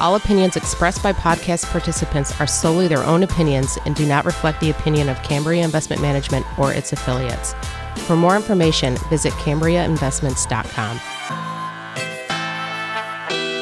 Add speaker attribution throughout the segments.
Speaker 1: All opinions expressed by podcast participants are solely their own opinions and do not reflect the opinion of Cambria Investment Management or its affiliates. For more information, visit CambriaInvestments.com.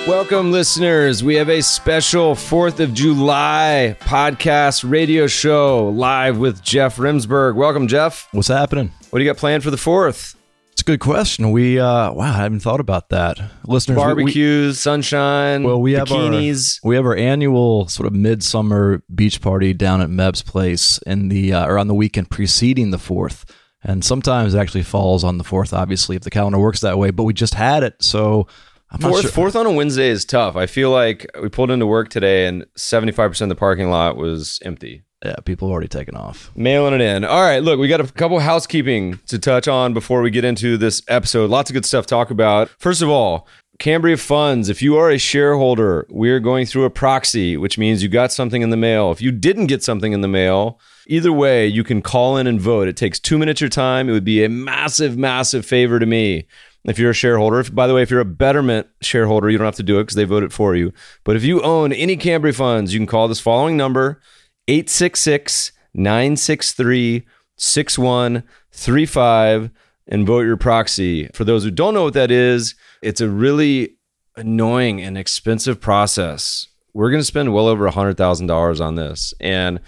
Speaker 2: Welcome, listeners. We have a special 4th of July podcast radio show live with Jeff Remsburg. Welcome, Jeff.
Speaker 3: What's happening?
Speaker 2: What do you got planned for the 4th?
Speaker 3: It's a good question. We uh wow, I haven't thought about that. Listeners, we-
Speaker 2: Barbecues, sunshine,
Speaker 3: well, we have
Speaker 2: bikinis.
Speaker 3: our we have our annual sort of midsummer beach party down at Meb's place in the uh, or on the weekend preceding the fourth, and sometimes it actually falls on the fourth. Obviously, if the calendar works that way, but we just had it, so I'm
Speaker 2: Fourth,
Speaker 3: sure.
Speaker 2: fourth on a Wednesday is tough. I feel like we pulled into work today and 75% of the parking lot was empty.
Speaker 3: Yeah, people have already taken off.
Speaker 2: Mailing it in. All right, look, we got a couple housekeeping to touch on before we get into this episode. Lots of good stuff to talk about. First of all, Cambria Funds, if you are a shareholder, we're going through a proxy, which means you got something in the mail. If you didn't get something in the mail, either way, you can call in and vote. It takes two minutes of your time. It would be a massive, massive favor to me if you're a shareholder. If, by the way, if you're a Betterment shareholder, you don't have to do it because they vote it for you. But if you own any Cambria funds, you can call this following number 866 963 6135 and vote your proxy. For those who don't know what that is, it's a really annoying and expensive process. We're going to spend well over $100,000 on this. And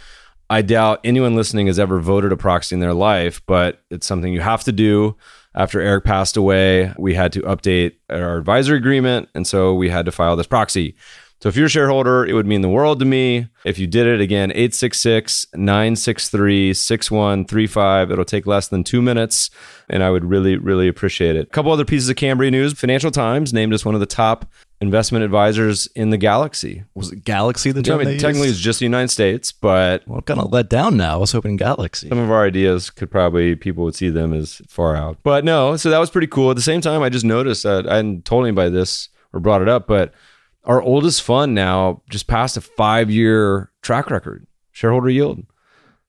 Speaker 2: I doubt anyone listening has ever voted a proxy in their life, but it's something you have to do. After Eric passed away, we had to update our advisory agreement. And so we had to file this proxy. So if you're a shareholder, it would mean the world to me. If you did it again, 866 963 6135. It'll take less than two minutes, and I would really, really appreciate it. A couple other pieces of Cambria news Financial Times named us one of the top investment advisors in the galaxy.
Speaker 3: Was it Galaxy the
Speaker 2: I mean, technically,
Speaker 3: used?
Speaker 2: it's just the United States, but
Speaker 3: well, kind of let down now. I was hoping Galaxy.
Speaker 2: some of our ideas could probably people would see them as far out. But no, so that was pretty cool. At the same time, I just noticed that I hadn't told anybody this or brought it up, but our oldest fund now just passed a five year track record shareholder yield.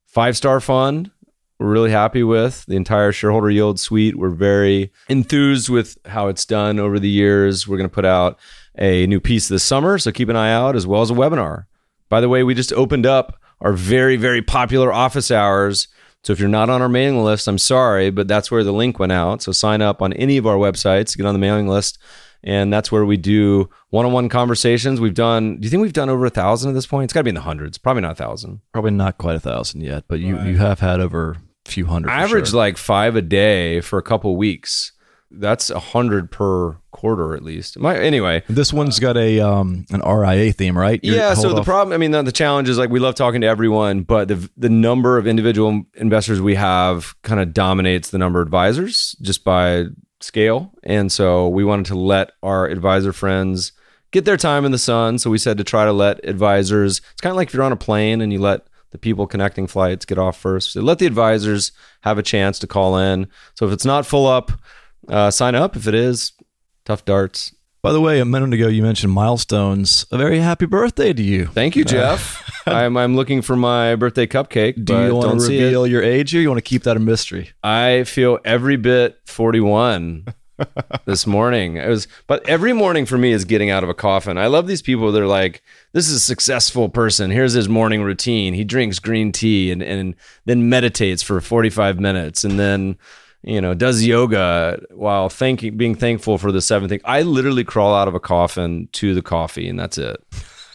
Speaker 2: Five star fund. We're really happy with the entire shareholder yield suite. We're very enthused with how it's done over the years. We're going to put out a new piece this summer, so keep an eye out, as well as a webinar. By the way, we just opened up our very, very popular office hours. So if you're not on our mailing list, I'm sorry, but that's where the link went out. So sign up on any of our websites, get on the mailing list, and that's where we do one-on-one conversations. We've done. Do you think we've done over a thousand at this point? It's got to be in the hundreds, probably not a thousand.
Speaker 3: Probably not quite a thousand yet, but you you have had over a few hundred. for
Speaker 2: Average
Speaker 3: sure.
Speaker 2: like five a day for a couple weeks. That's a hundred per quarter at least. My, anyway,
Speaker 3: This one's got a um an RIA theme, right? You're-
Speaker 2: yeah. So
Speaker 3: hold
Speaker 2: the problem, I mean, the, the challenge is like we love talking to everyone, but the the number of individual investors we have kind of dominates the number of advisors just by scale, and so we wanted to let our advisor friends get their time in the sun. So we said to try to let advisors. It's kind of like if you're on a plane and you let the people connecting flights get off first. So let the advisors have a chance to call in. So if it's not full up, uh, sign up. If it is, tough darts.
Speaker 3: By the way, a minute ago you mentioned milestones. A very happy birthday to you.
Speaker 2: Thank you, Jeff. I'm I'm looking for my birthday cupcake.
Speaker 3: Do you want to reveal your age here? You want to keep that a mystery?
Speaker 2: I feel every bit 41 this morning. It was, but every morning for me is getting out of a coffin. I love these people that are like, this is a successful person. Here's his morning routine. He drinks green tea and, and then meditates for 45 minutes and then, you know, does yoga while thanking, being thankful for the seventh thing. I literally crawl out of a coffin to the coffee and that's it.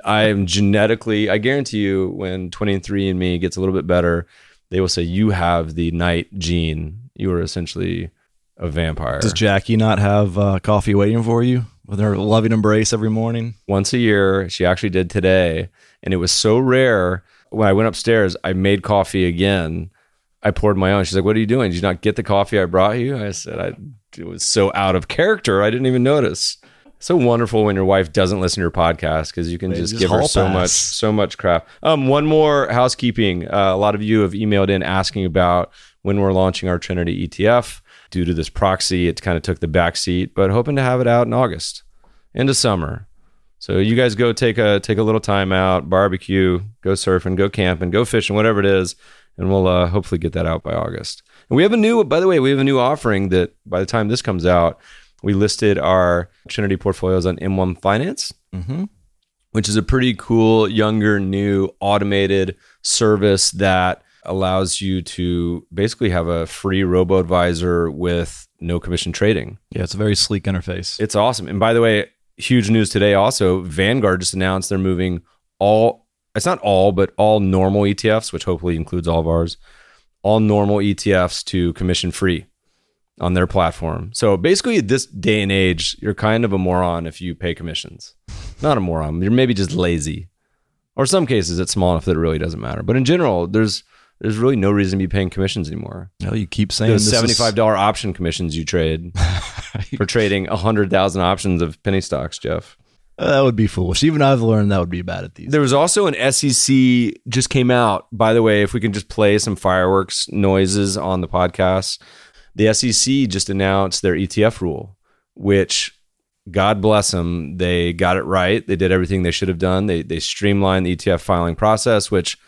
Speaker 2: I am genetically, I guarantee you, when 23andMe gets a little bit better, they will say, You have the night gene. You are essentially a vampire.
Speaker 3: Does Jackie not have uh, coffee waiting for you with her loving embrace every morning?
Speaker 2: Once a year, she actually did today. And it was so rare. When I went upstairs, I made coffee again. I poured my own. She's like, What are you doing? Did you not get the coffee I brought you? I said, I, It was so out of character. I didn't even notice. So wonderful when your wife doesn't listen to your podcast because you can just,
Speaker 3: just
Speaker 2: give her so
Speaker 3: pass.
Speaker 2: much, so much crap. Um, one more housekeeping. Uh, a lot of you have emailed in asking about when we're launching our Trinity ETF. Due to this proxy, it kind of took the back seat, but hoping to have it out in August, into summer. So you guys go take a take a little time out, barbecue, go surfing, go camping, go fishing, whatever it is, and we'll uh, hopefully get that out by August. And we have a new, by the way, we have a new offering that by the time this comes out, we listed our Trinity portfolios on M1 Finance,
Speaker 3: Mm-hmm.
Speaker 2: which is a pretty cool, younger, new automated service that allows you to basically have a free robo advisor with no commission trading.
Speaker 3: Yeah, it's a very sleek interface.
Speaker 2: It's awesome. And by the way, huge news today also Vanguard just announced they're moving all, it's not all, but all normal ETFs, which hopefully includes all of ours, all normal ETFs to commission free on their platform. So basically, this day and age, you're kind of a moron if you pay commissions. Not a moron, you're maybe just lazy. Or some cases, it's small enough that it really doesn't matter. But in general, there's there's really no reason to be paying commissions anymore.
Speaker 3: No, you keep saying
Speaker 2: Those
Speaker 3: this
Speaker 2: seventy
Speaker 3: is-
Speaker 2: five dollar option commissions you trade for trading hundred thousand options of penny stocks, Jeff.
Speaker 3: Uh, that would be foolish. Even I've learned that would be bad at these.
Speaker 2: There was also an SEC just came out. By the way, if we can just play some fireworks noises on the podcast, the SEC just announced their ETF rule, which God bless them, they got it right. They did everything they should have done. They they streamlined the ETF filing process, which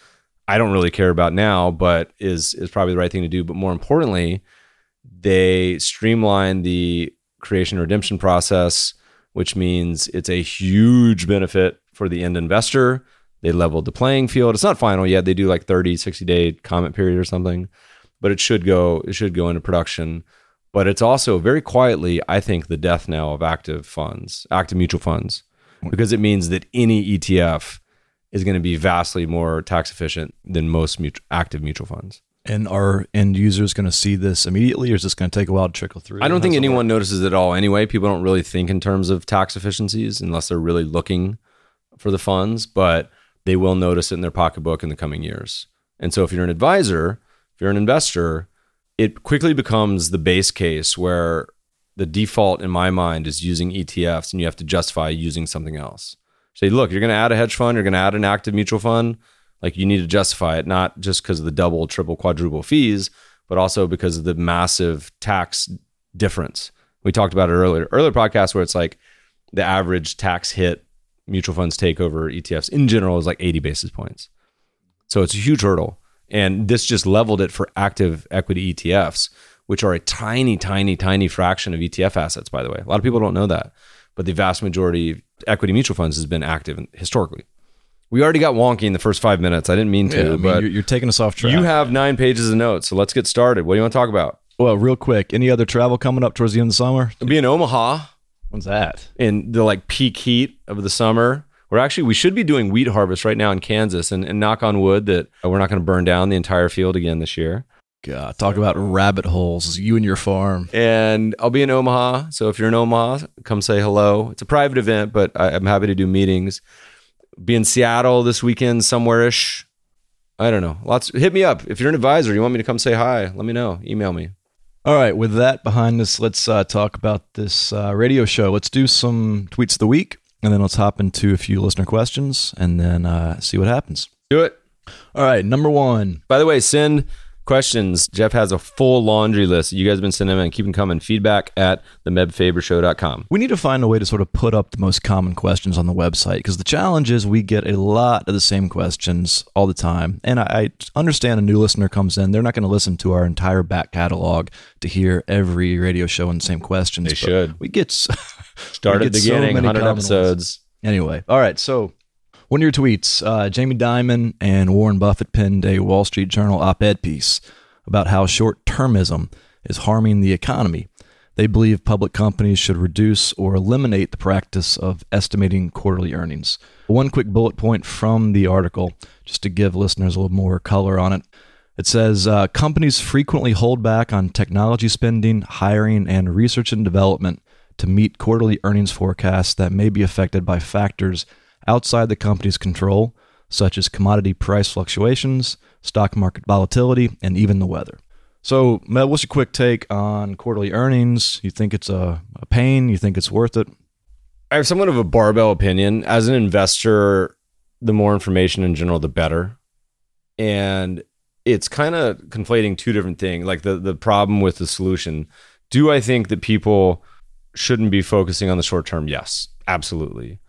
Speaker 2: I don't really care about now, but is is probably the right thing to do. But more importantly, they streamlined the creation redemption process, which means it's a huge benefit for the end investor. They leveled the playing field. It's not final yet. They do like 30, 60 day comment period or something, but it should go it should go into production. But it's also very quietly, I think, the death knell of active funds, active mutual funds, because it means that any ETF is going to be vastly more tax efficient than most mutual, active mutual funds.
Speaker 3: And are end users going to see this immediately, or is this going to take a while to trickle through?
Speaker 2: I don't think anyone
Speaker 3: work?
Speaker 2: notices it at all anyway. People don't really think in terms of tax efficiencies unless they're really looking for the funds, but they will notice it in their pocketbook in the coming years. And so if you're an advisor, if you're an investor, it quickly becomes the base case where the default in my mind is using ETFs and you have to justify using something else. Say, look, you're going to add a hedge fund, you're going to add an active mutual fund. Like you need to justify it, not just because of the double, triple, quadruple fees, but also because of the massive tax difference. We talked about it earlier, earlier podcast where it's like the average tax hit mutual funds take over ETFs in general is like 80 basis points. So it's a huge hurdle. And this just leveled it for active equity ETFs, which are a tiny, tiny, tiny fraction of ETF assets, by the way. A lot of people don't know that. But the vast majority of equity mutual funds has been active historically. We already got wonky in the first five minutes. I didn't mean to,
Speaker 3: Yeah, I mean,
Speaker 2: but
Speaker 3: you're, you're taking us off track.
Speaker 2: you have nine pages of notes. So let's get started. What do you want to talk about?
Speaker 3: well, real quick. Any other travel coming up towards the end of the summer?
Speaker 2: It'll be in Omaha
Speaker 3: When's that?
Speaker 2: in the like peak heat of the summer. We're actually we should be doing wheat harvest right now in Kansas, and, and knock on wood that uh, we're not going to burn down the entire field again this year.
Speaker 3: God, talk about rabbit holes. You and your farm.
Speaker 2: And I'll be in Omaha, so if you're in Omaha, come say hello. It's a private event, but I, I'm happy to do meetings. Be in Seattle this weekend, somewhere ish. I don't know. Lots. Hit me up if you're an advisor. You want me to come say hi? Let me know. Email me.
Speaker 3: All right, with that behind us, let's uh, talk about this uh, radio show. Let's do some tweets of the week, and then let's hop into a few listener questions, and then uh, see what happens.
Speaker 2: Do it.
Speaker 3: All right, number one.
Speaker 2: By the way, send questions. Jeff has a full laundry list. You guys have been sending them and keep them coming. Feedback at themebfabershow.com.
Speaker 3: We need to find a way to sort of put up the most common questions on the website because the challenge is we get a lot of the same questions all the time. And I, I understand a new listener comes in, they're not going to listen to our entire back catalog to hear every radio show and the same questions.
Speaker 2: They
Speaker 3: but
Speaker 2: should.
Speaker 3: We get
Speaker 2: Start
Speaker 3: we
Speaker 2: at the
Speaker 3: so
Speaker 2: beginning,
Speaker 3: many
Speaker 2: 100
Speaker 3: common ones.
Speaker 2: episodes.
Speaker 3: Anyway, all right. So, one of your tweets, uh, Jamie Dimon and Warren Buffett penned a Wall Street Journal op ed piece about how short termism is harming the economy. They believe public companies should reduce or eliminate the practice of estimating quarterly earnings. One quick bullet point from the article, just to give listeners a little more color on it. It says uh, companies frequently hold back on technology spending, hiring, and research and development to meet quarterly earnings forecasts that may be affected by factors outside the company's control, such as commodity price fluctuations, stock market volatility, and even the weather. So, Meb, what's your quick take on quarterly earnings? You think it's a, a pain? You think it's worth it?
Speaker 2: I have somewhat of a barbell opinion. As an investor, the more information in general, the better. And it's kind of conflating two different things. Like the the problem with the solution. Do I think that people shouldn't be focusing on the short term? Yes, absolutely.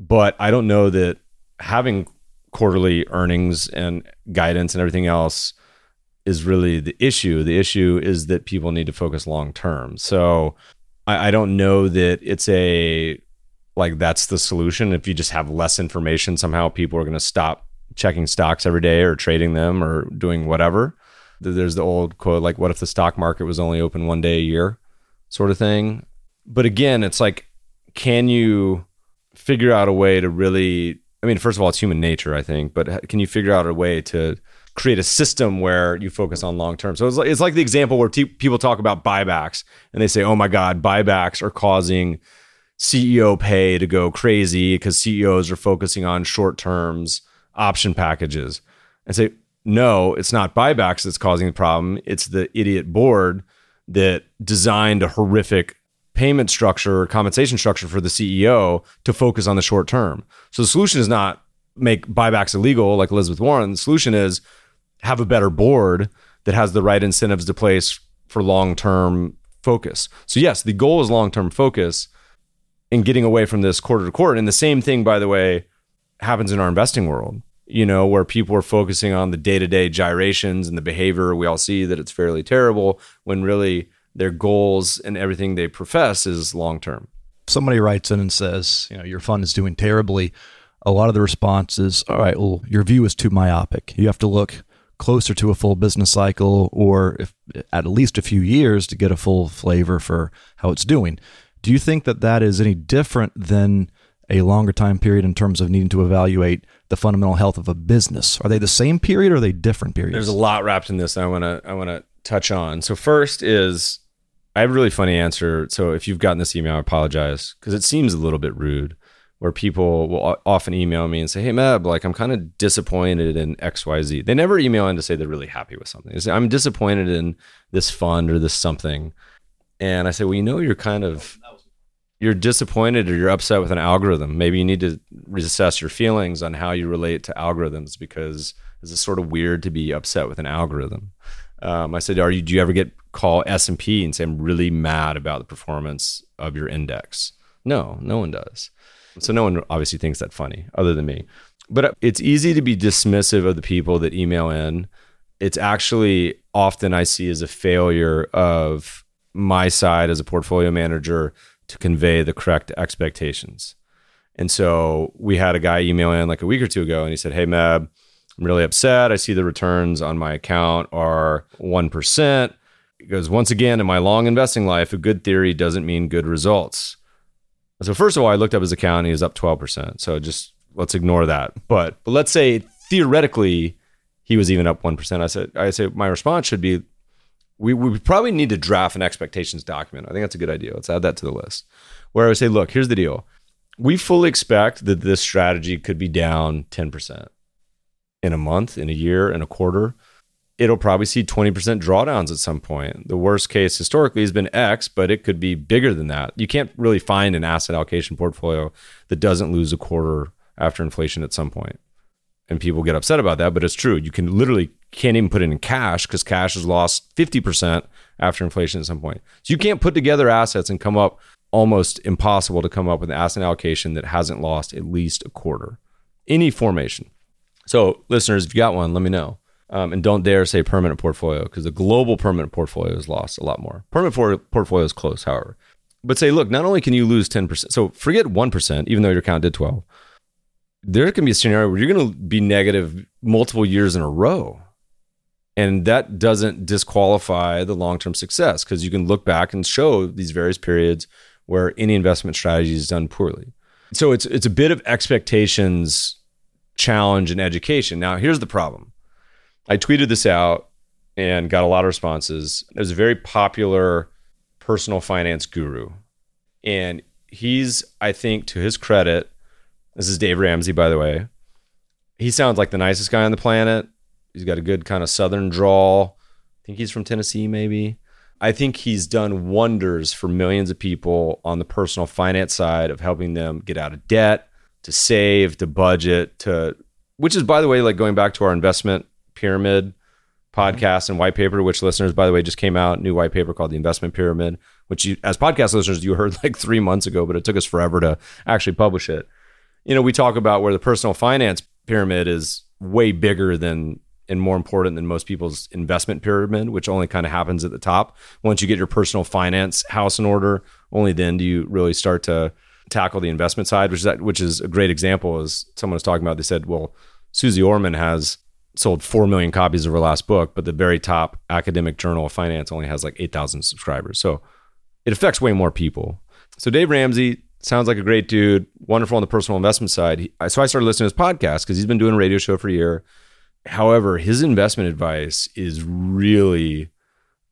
Speaker 2: But I don't know that having quarterly earnings and guidance and everything else is really the issue. The issue is that people need to focus long term. So I, I don't know that it's a like that's the solution. If you just have less information, somehow people are going to stop checking stocks every day or trading them or doing whatever. There's the old quote like, "What if the stock market was only open one day a year?" sort of thing. But again, it's like, can you figure out a way to really? I mean, first of all, it's human nature, I think. But can you figure out a way to create a system where you focus on long term. So it's like, it's like the example where people talk about buybacks and they say, "Oh my God, buybacks are causing CEO pay to go crazy because CEOs are focusing on short terms option packages." And say, "No, it's not buybacks that's causing the problem. It's the idiot board that designed a horrific." Payment structure or compensation structure for the CEO to focus on the short term. So the solution is not make buybacks illegal like Elizabeth Warren. The solution is have a better board that has the right incentives to place for long term focus. So, yes, the goal is long term focus in getting away from this quarter to quarter. And the same thing, by the way, happens in our investing world, you know, where people are focusing on the day to day gyrations and the behavior. We all see that it's fairly terrible when really their goals and everything they profess is long term.
Speaker 3: Somebody writes in and says, you know, your fund is doing terribly. A lot of the response is, all right, well, your view is too myopic. You have to look closer to a full business cycle or if, at least a few years to get a full flavor for how it's doing. Do you think that that is any different than a longer time period in terms of needing to evaluate the fundamental health of a business? Are they the same period or are they different periods?
Speaker 2: There's a lot wrapped in this I want to I want to touch on. So first is I have a really funny answer. So if you've gotten this email, I apologize because it seems a little bit rude where people will often email me and say, Hey, Meb, like I'm kind of disappointed in XYZ. They never email in to say they're really happy with something. They say, I'm disappointed in this fund or this something. And I say, Well, you know, you're kind of you're disappointed or you're upset with an algorithm. Maybe you need to reassess your feelings on how you relate to algorithms because it's sort of weird to be upset with an algorithm. Um, I said, "Are you? Do you ever get call S and P and say I'm really mad about the performance of your index?" No, no one does. So no one obviously thinks that funny other than me. But it's easy to be dismissive of the people that email in. It's actually often I see as a failure of my side as a portfolio manager to convey the correct expectations. And so we had a guy email in like a week or two ago and he said, Hey, Meb, I'm really upset. I see the returns on my account are 1%. He goes, Once again, in my long investing life, a good theory doesn't mean good results. So first of all, I looked up his account. And he was up twelve percent. So just let's ignore that. But but let's say theoretically he was even up one percent. I said I say my response should be we we probably need to draft an expectations document. I think that's a good idea. Let's add that to the list. Where I would say, look, here's the deal. We fully expect that this strategy could be down ten percent in a month, in a year, in a quarter it'll probably see 20% drawdowns at some point. The worst case historically has been X, but it could be bigger than that. You can't really find an asset allocation portfolio that doesn't lose a quarter after inflation at some point. And people get upset about that, but it's true. You can literally can't even put it in cash because cash has lost 50% after inflation at some point. So you can't put together assets and come up almost impossible to come up with an asset allocation that hasn't lost at least a quarter. Any formation. So, listeners, if you got one, let me know. Um, and don't dare say permanent portfolio because the global permanent portfolio has lost a lot more. Permanent for- portfolio is close, however. But say, look, not only can you lose 10%, so forget 1%, even though your account did 12, there can be a scenario where you're going to be negative multiple years in a row. And that doesn't disqualify the long term success because you can look back and show these various periods where any investment strategy is done poorly. So it's it's a bit of expectations challenge in education. Now, here's the problem I tweeted this out and got a lot of responses. There's a very popular personal finance guru. And he's, I think, to his credit, this is Dave Ramsey, by the way. He sounds like the nicest guy on the planet. He's got a good kind of southern drawl. I think he's from Tennessee, maybe. I think he's done wonders for millions of people on the personal finance side of helping them get out of debt, to save, to budget, to which is by the way like going back to our investment pyramid podcast and white paper which listeners by the way just came out new white paper called the investment pyramid which you as podcast listeners you heard like 3 months ago but it took us forever to actually publish it. You know, we talk about where the personal finance pyramid is way bigger than and more important than most people's investment pyramid, which only kind of happens at the top. Once you get your personal finance house in order, only then do you really start to tackle the investment side, which is that, which is a great example. As someone was talking about, they said, "Well, Suze Orman has sold four million copies of her last book, but the very top academic journal of finance only has like eight thousand subscribers. So it affects way more people." So Dave Ramsey sounds like a great dude, wonderful on the personal investment side. He, so I started listening to his podcast because he's been doing a radio show for a year However, his investment advice is really,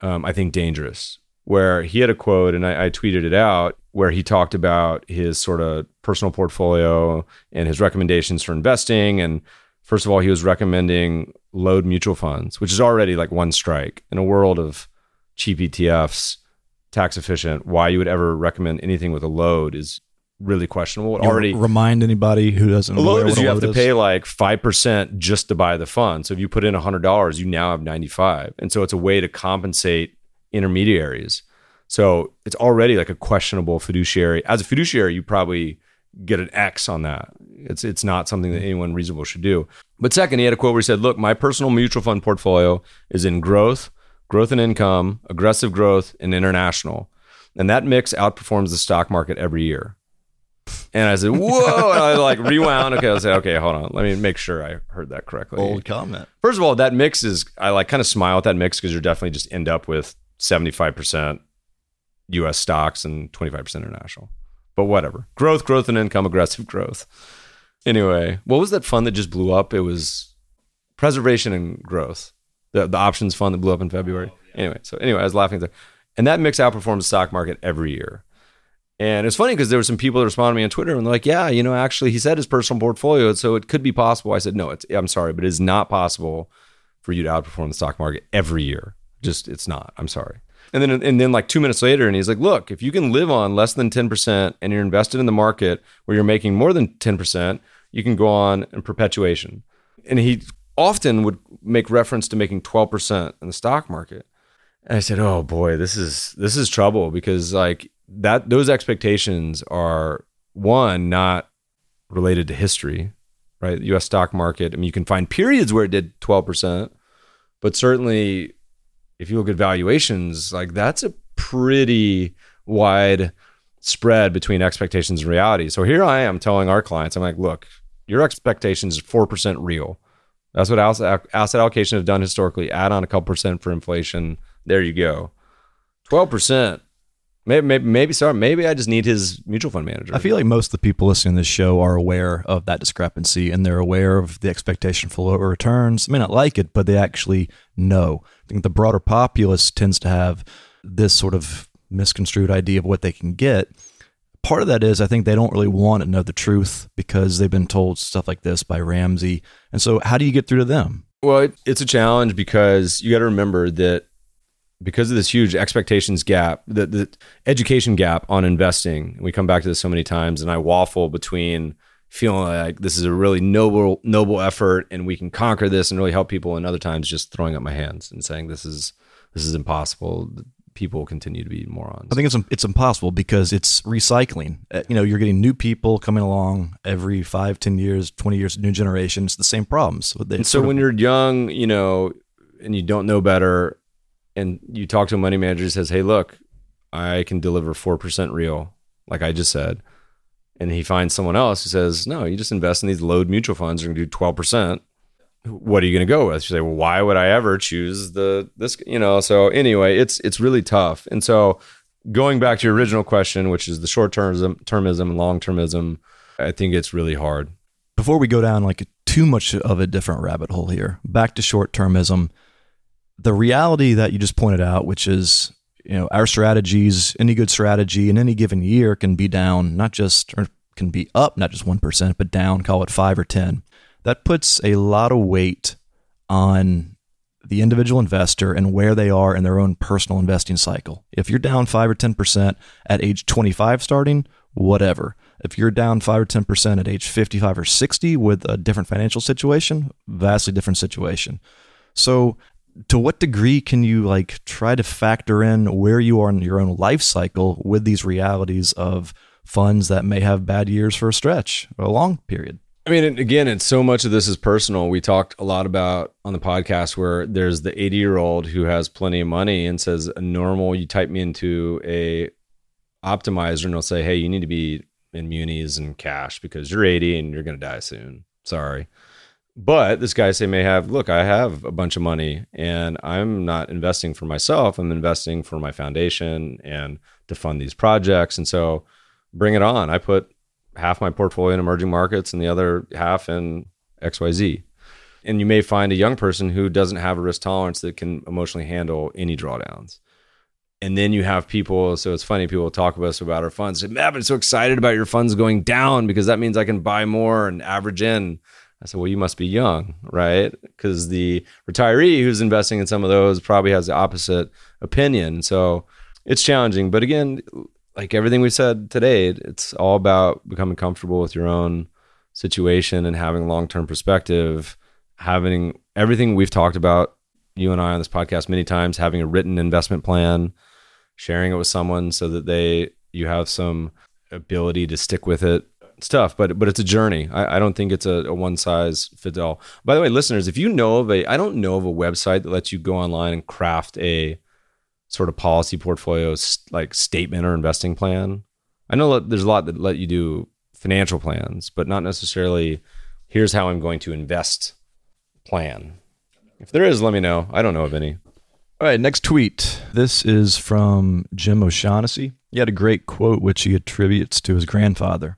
Speaker 2: um, I think, dangerous. Where he had a quote, and I, I tweeted it out, where he talked about his sort of personal portfolio and his recommendations for investing. And first of all, he was recommending load mutual funds, which is already like one strike in a world of cheap ETFs, tax efficient. Why you would ever recommend anything with a load is really questionable. Already
Speaker 3: remind anybody who doesn't.
Speaker 2: a
Speaker 3: know
Speaker 2: load
Speaker 3: what
Speaker 2: is
Speaker 3: a
Speaker 2: you have to
Speaker 3: is?
Speaker 2: pay like five percent just to buy the fund. So if you put in hundred dollars, you now have ninety five, and so it's a way to compensate intermediaries. So it's already like a questionable fiduciary. As a fiduciary, you probably get an X on that. It's it's not something that anyone reasonable should do. But second, he had a quote where he said, "Look, my personal mutual fund portfolio is in growth, growth and income, aggressive growth, and international, and that mix outperforms the stock market every year." And I said, "Whoa!" and I like rewound. Okay, I said, "Okay, hold on. Let me make sure I heard that correctly."
Speaker 3: Old comment.
Speaker 2: First of all, that mix is I like kind of smile at that mix because you're definitely just end up with 75% US stocks and 25% international. But whatever. Growth, growth and income, aggressive growth. Anyway, what was that fund that just blew up? It was preservation and growth. The the options fund that blew up in February. Oh, anyway, so anyway, I was laughing there. And that mix outperforms the stock market every year. And it's funny because there were some people that responded to me on Twitter and they're like, yeah, you know, actually he said his personal portfolio, so it could be possible. I said, no, it's I'm sorry, but it is not possible for you to outperform the stock market every year. Just it's not. I'm sorry. And then and then like two minutes later, and he's like, look, if you can live on less than 10% and you're invested in the market where you're making more than 10%, you can go on in perpetuation. And he often would make reference to making 12% in the stock market. And I said, "Oh boy, this is this is trouble because like that those expectations are one not related to history, right? The U.S. stock market. I mean, you can find periods where it did twelve percent, but certainly, if you look at valuations, like that's a pretty wide spread between expectations and reality. So here I am telling our clients, I'm like, look, your expectations is four percent real. That's what asset allocation has done historically. Add on a couple percent for inflation. There you go. Twelve percent. Maybe, maybe, maybe, sorry, maybe I just need his mutual fund manager.
Speaker 3: I feel like most of the people listening to this show are aware of that discrepancy and they're aware of the expectation for lower returns. They may not like it, but they actually know. I think the broader populace tends to have this sort of misconstrued idea of what they can get. Part of that is I think they don't really want to know the truth because they've been told stuff like this by Ramsey. And so, how do you get through to them?
Speaker 2: Well, it, it's a challenge because you got to remember that because of this huge expectations gap, the, the education gap on investing, we come back to this so many times, and I waffle between feeling like this is a really noble noble effort and we can conquer this and really help people, and other times just throwing up my hands and saying this is this is impossible. People continue to be morons.
Speaker 3: I think it's it's impossible because it's recycling. Uh, You know, you're getting new people coming along every five, ten years, twenty years, new generation. It's the same problems. They
Speaker 2: And so
Speaker 3: sort of-
Speaker 2: when you're young, you know, and you don't know better, and you talk to a money manager who says, "Hey, look, I can deliver four percent real," like I just said, and he finds someone else who says, "No, you just invest in these load mutual funds, you're to do twelve percent." What are you going to go with? You say, "Well, why would I ever choose the this?" You know. So anyway, it's it's really tough, and so going back to your original question, which is the short termism, termism, and long termism, I think it's really hard.
Speaker 3: before we go down like too much of a different rabbit hole here, back to short termism, the reality that you just pointed out, which is you know our strategies, any good strategy in any given year can be down, not just or can be up, not just one percent, but down, call it five or ten. That puts a lot of weight on the individual investor and where they are in their own personal investing cycle. If you're down 5 or 10% at age 25 starting, whatever. If you're down 5 or 10% at age 55 or 60 with a different financial situation, vastly different situation. So, to what degree can you like try to factor in where you are in your own life cycle with these realities of funds that may have bad years for a stretch, a long period?
Speaker 2: I mean, again, it's so much of this is personal. We talked a lot about on the podcast where there's the 80 year old who has plenty of money and says a normal. You type me into a optimizer and it'll say, "Hey, you need to be in munis and cash because you're 80 and you're going to die soon." Sorry, but this guy say may have look, I have a bunch of money and I'm not investing for myself. I'm investing for my foundation and to fund these projects. And so, bring it on. I put half my portfolio in emerging markets and the other half in XYZ. And you may find a young person who doesn't have a risk tolerance that can emotionally handle any drawdowns. And then you have people, so it's funny, people talk with us about our funds. Say, Matt, I'm so excited about your funds going down because that means I can buy more and average in. I said, well, you must be young, right? Because the retiree who's investing in some of those probably has the opposite opinion. So it's challenging. But again, like everything we said today, it's all about becoming comfortable with your own situation and having a long term perspective, having everything we've talked about, you and I on this podcast many times, having a written investment plan, sharing it with someone so that they you have some ability to stick with it. It's tough, but but it's a journey. I, I don't think it's a, a one size fits all. By the way, listeners, if you know of a I don't know of a website that lets you go online and craft a sort of policy portfolio like statement or investing plan. I know there's a lot that let you do financial plans, but not necessarily here's how I'm going to invest plan. If there is, let me know. I don't know of any.
Speaker 3: All right, next tweet. This is from Jim O'Shaughnessy. He had a great quote which he attributes to his grandfather.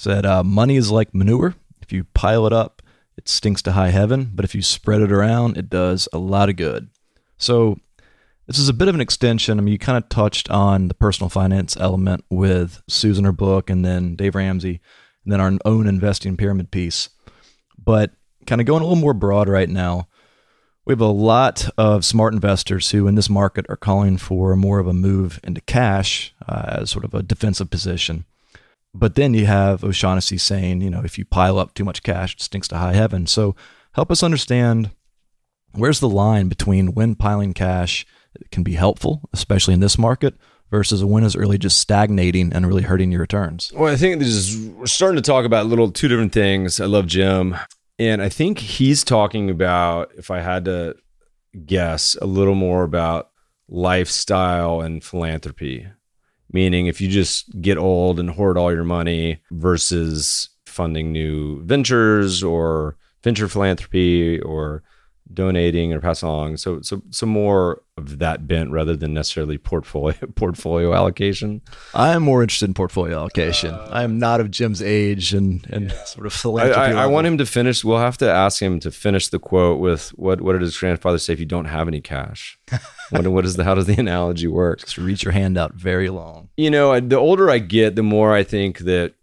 Speaker 3: Said, uh, "Money is like manure. If you pile it up, it stinks to high heaven, but if you spread it around, it does a lot of good." So this is a bit of an extension. I mean, you kind of touched on the personal finance element with Susan, her book, and then Dave Ramsey, and then our own investing pyramid piece. But kind of going a little more broad right now, we have a lot of smart investors who, in this market, are calling for more of a move into cash uh, as sort of a defensive position. But then you have O'Shaughnessy saying, you know, if you pile up too much cash, it stinks to high heaven. So help us understand where's the line between when piling cash can be helpful, especially in this market, versus when is really just stagnating and really hurting your returns?
Speaker 2: Well, I think this is we're starting to talk about little two different things. I love Jim, and I think he's talking about, if I had to guess, a little more about lifestyle and philanthropy. Meaning, if you just get old and hoard all your money versus funding new ventures or venture philanthropy or donating or passing along. So so some more of that bent rather than necessarily portfolio portfolio allocation.
Speaker 3: I am more interested in portfolio allocation. Uh, I am not of Jim's age and and yeah. sort of philanthropy.
Speaker 2: I, I, I, want him to finish. We'll have to ask him to finish the quote with what what did his grandfather say? If you don't have any cash, what what is the how does the analogy work?
Speaker 3: Just reach your hand out very long.
Speaker 2: You know, the older I get, the more I think that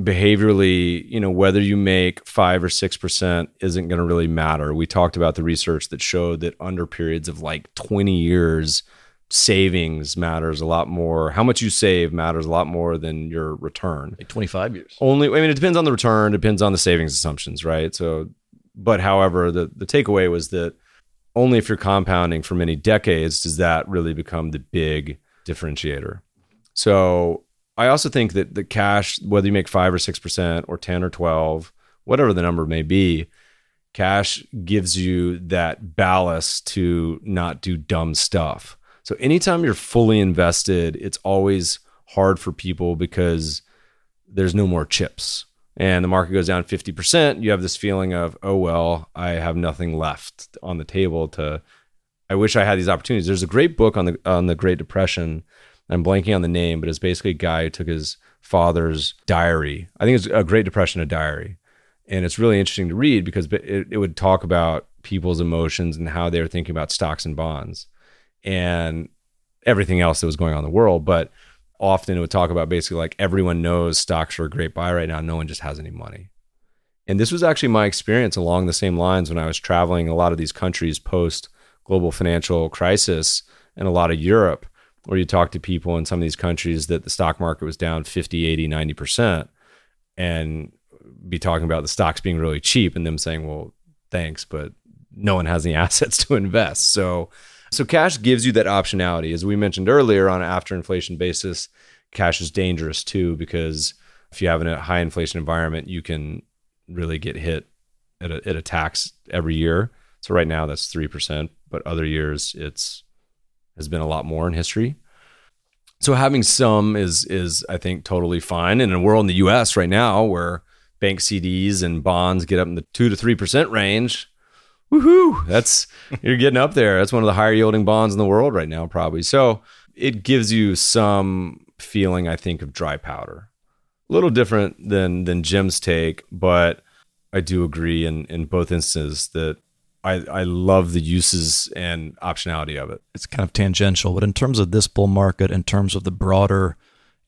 Speaker 2: behaviorally, you know, whether you make five or six percent isn't going to really matter. We talked about the research that showed that under periods of like 20 years, savings matters a lot more. How much you save matters a lot more than your return.
Speaker 3: Like 25 years.
Speaker 2: Only, I mean, it depends on the return, depends on the savings assumptions, right? So, but however, the, the takeaway was that only if you're compounding for many decades does that really become the big differentiator. So I also think that the cash, whether you make five or six percent or ten or twelve, whatever the number may be, cash gives you that ballast to not do dumb stuff. So anytime you're fully invested, it's always hard for people because there's no more chips. And the market goes down 50%, you have this feeling of, oh well, I have nothing left on the table to I wish I had these opportunities. There's a great book on the on the Great Depression I'm blanking on the name, but it's basically a guy who took his father's diary. I think it's a Great Depression, a diary. And it's really interesting to read because it, it would talk about people's emotions and how they were thinking about stocks and bonds and everything else that was going on in the world. But often it would talk about basically like everyone knows stocks are a great buy right now. No one just has any money. And this was actually my experience along the same lines when I was traveling a lot of these countries post global financial crisis and a lot of Europe, where you talk to people in some of these countries that the stock market was down 50, 80, 90%, and be talking about the stocks being really cheap and them saying, well, thanks, but no one has any assets to invest. So, so cash gives you that optionality. As we mentioned earlier, on an after inflation basis, cash is dangerous too because if you have a high inflation environment, you can really get hit at a, at a tax every year. So right now that's three percent, but other years it's has been a lot more in history. So having some is is I think totally fine. And we're in the U.S. right now where bank CDs and bonds get up in the two to three percent range. Woohoo! That's you're getting up there. That's one of the higher yielding bonds in the world right now, probably. So it gives you some feeling, I think, of dry powder. A little different than than Jim's take, but I do agree in in both instances that I, I love the uses and optionality of it.
Speaker 3: It's kind of tangential, but in terms of this bull market, in terms of the broader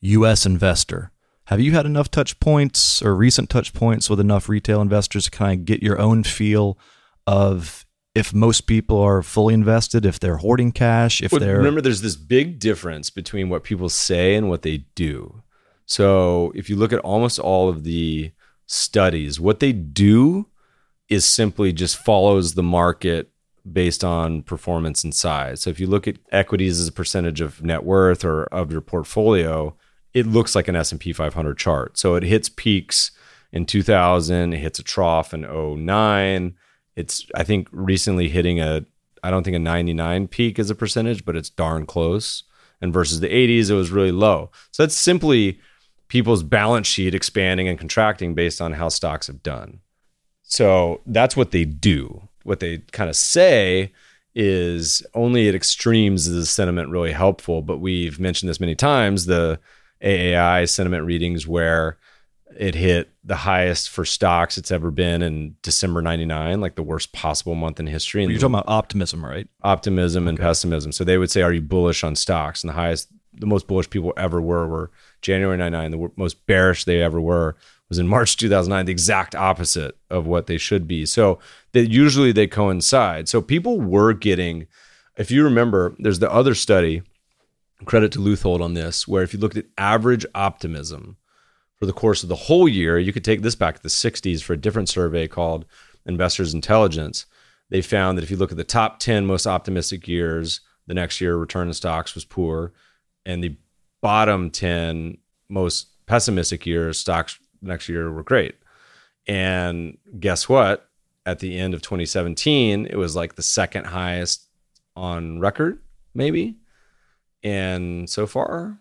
Speaker 3: U.S. investor, have you had enough touch points or recent touch points with enough retail investors to kind of get your own feel of if most people are fully invested, if they're hoarding cash, if
Speaker 2: Well,
Speaker 3: they're
Speaker 2: remember there's this big difference between what people say and what they do. So if you look at almost all of the studies, what they do is simply just follows the market based on performance and size. So if you look at equities as a percentage of net worth or of your portfolio, it looks like an S&P 500 chart. So it hits peaks in 2000, it hits a trough in 09. It's I think recently hitting a I don't think a 99 peak as a percentage, but it's darn close. And versus the 80s, it was really low. So that's simply people's balance sheet expanding and contracting based on how stocks have done. So that's what they do. What they kind of say is only at extremes is the sentiment really helpful. But we've mentioned this many times the AAI sentiment readings where it hit the highest for stocks it's ever been in December 99, like the worst possible month in history. And
Speaker 3: you're talking about optimism, right?
Speaker 2: optimism and pessimism. So they would say, "Are you bullish on stocks?" And the highest, the most bullish people ever were were January '99. The most bearish they ever were was in March 2009. The exact opposite of what they should be. So that usually they coincide. So people were getting, if you remember, there's the other study. Credit to Leuthold on this, where if you looked at average optimism for the course of the whole year, you could take this back to the 60s for a different survey called Investors Intelligence they found that if you look at the top 10 most optimistic years, the next year return in stocks was poor. And the bottom 10 most pessimistic years, stocks next year were great. And guess what? At the end of 2017, it was like the second highest on record, maybe. And so far,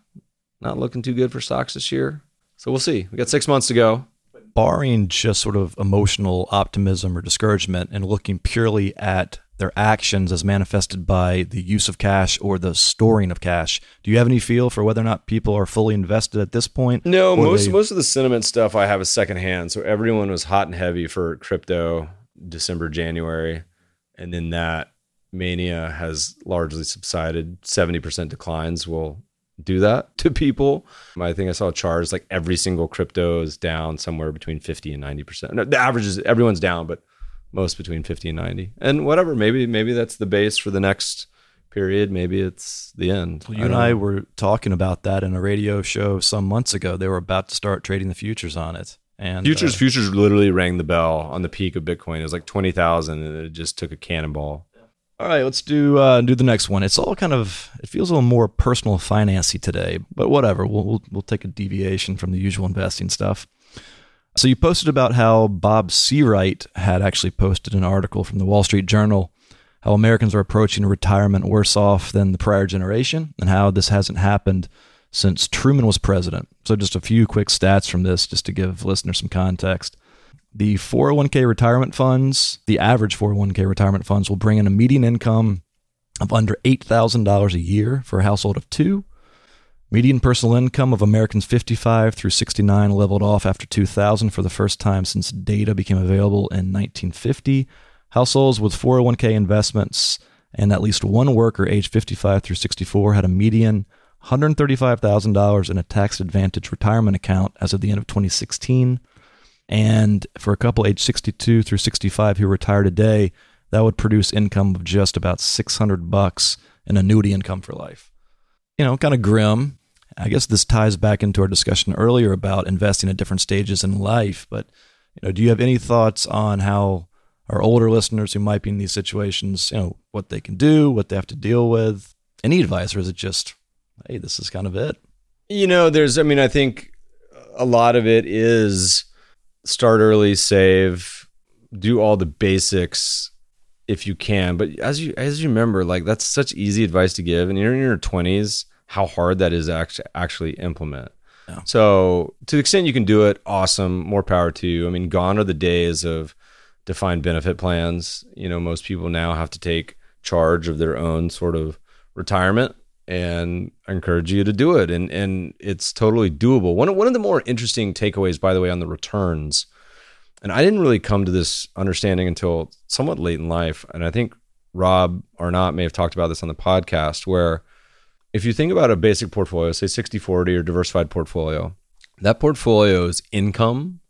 Speaker 2: not looking too good for stocks this year. So we'll see. We got six months to go.
Speaker 3: barring just sort of emotional optimism or discouragement and looking purely at their actions as manifested by the use of cash or the storing of cash, do you have any feel for whether or not people are fully invested at this point?
Speaker 2: No, most
Speaker 3: they-
Speaker 2: most of the sentiment stuff I have is secondhand. So everyone was hot and heavy for crypto December, January, and then that mania has largely subsided. Seventy percent declines will do that to people. I think I saw charts like every single crypto is down somewhere between fifty and ninety percent. No, the average is everyone's down, but most between fifty and ninety. And whatever, maybe maybe that's the base for the next period. Maybe it's the end.
Speaker 3: Well, you and I were talking about that in a radio show some months ago. They were about to start trading the futures on it. And
Speaker 2: Futures,
Speaker 3: uh,
Speaker 2: futures literally rang the bell on the peak of Bitcoin. It was like twenty thousand, and it just took a cannonball.
Speaker 3: All right, let's do uh, do the next one. It's all kind of it feels a little more personal financy today, but whatever. We'll, we'll we'll take a deviation from the usual investing stuff. So you posted about how Bob Seawright had actually posted an article from the Wall Street Journal how Americans are approaching retirement worse off than the prior generation, and how this hasn't happened since Truman was president. So just a few quick stats from this, just to give listeners some context. The 401k retirement funds, the average 401k retirement funds will bring in a median income of under $8,000 a year for a household of two. Median personal income of Americans 55 through 69 leveled off after 2000 for the first time since data became available in 1950. Households with 401k investments and at least one worker aged 55 through 64 had a median $135,000 in a tax advantage retirement account as of the end of 2016. And for a couple age 62 through 65 who retire today, that would produce income of just about 600 bucks in annuity income for life. You know, kind of grim. I guess this ties back into our discussion earlier about investing at different stages in life. But you know, do you have any thoughts on how our older listeners who might be in these situations, you know, what they can do, what they have to deal with? Any advice, or is it just, hey, this is kind of it?
Speaker 2: You know, there's, I mean, I think a lot of it is start early, save, do all the basics if you can. But as you as you remember, like that's such easy advice to give, and you're in your twenties, how hard that is actually actually implement. Yeah. So to the extent you can do it, awesome, more power to you. I mean, gone are the days of defined benefit plans. You know, most people now have to take charge of their own sort of retirement and I encourage you to do it. And and it's totally doable. One one of the more interesting takeaways, by the way, on the returns, and I didn't really come to this understanding until somewhat late in life. And I think Rob Arnott may have talked about this on the podcast, where if you think about a basic portfolio, say 60-40 or diversified portfolio, that portfolio's income.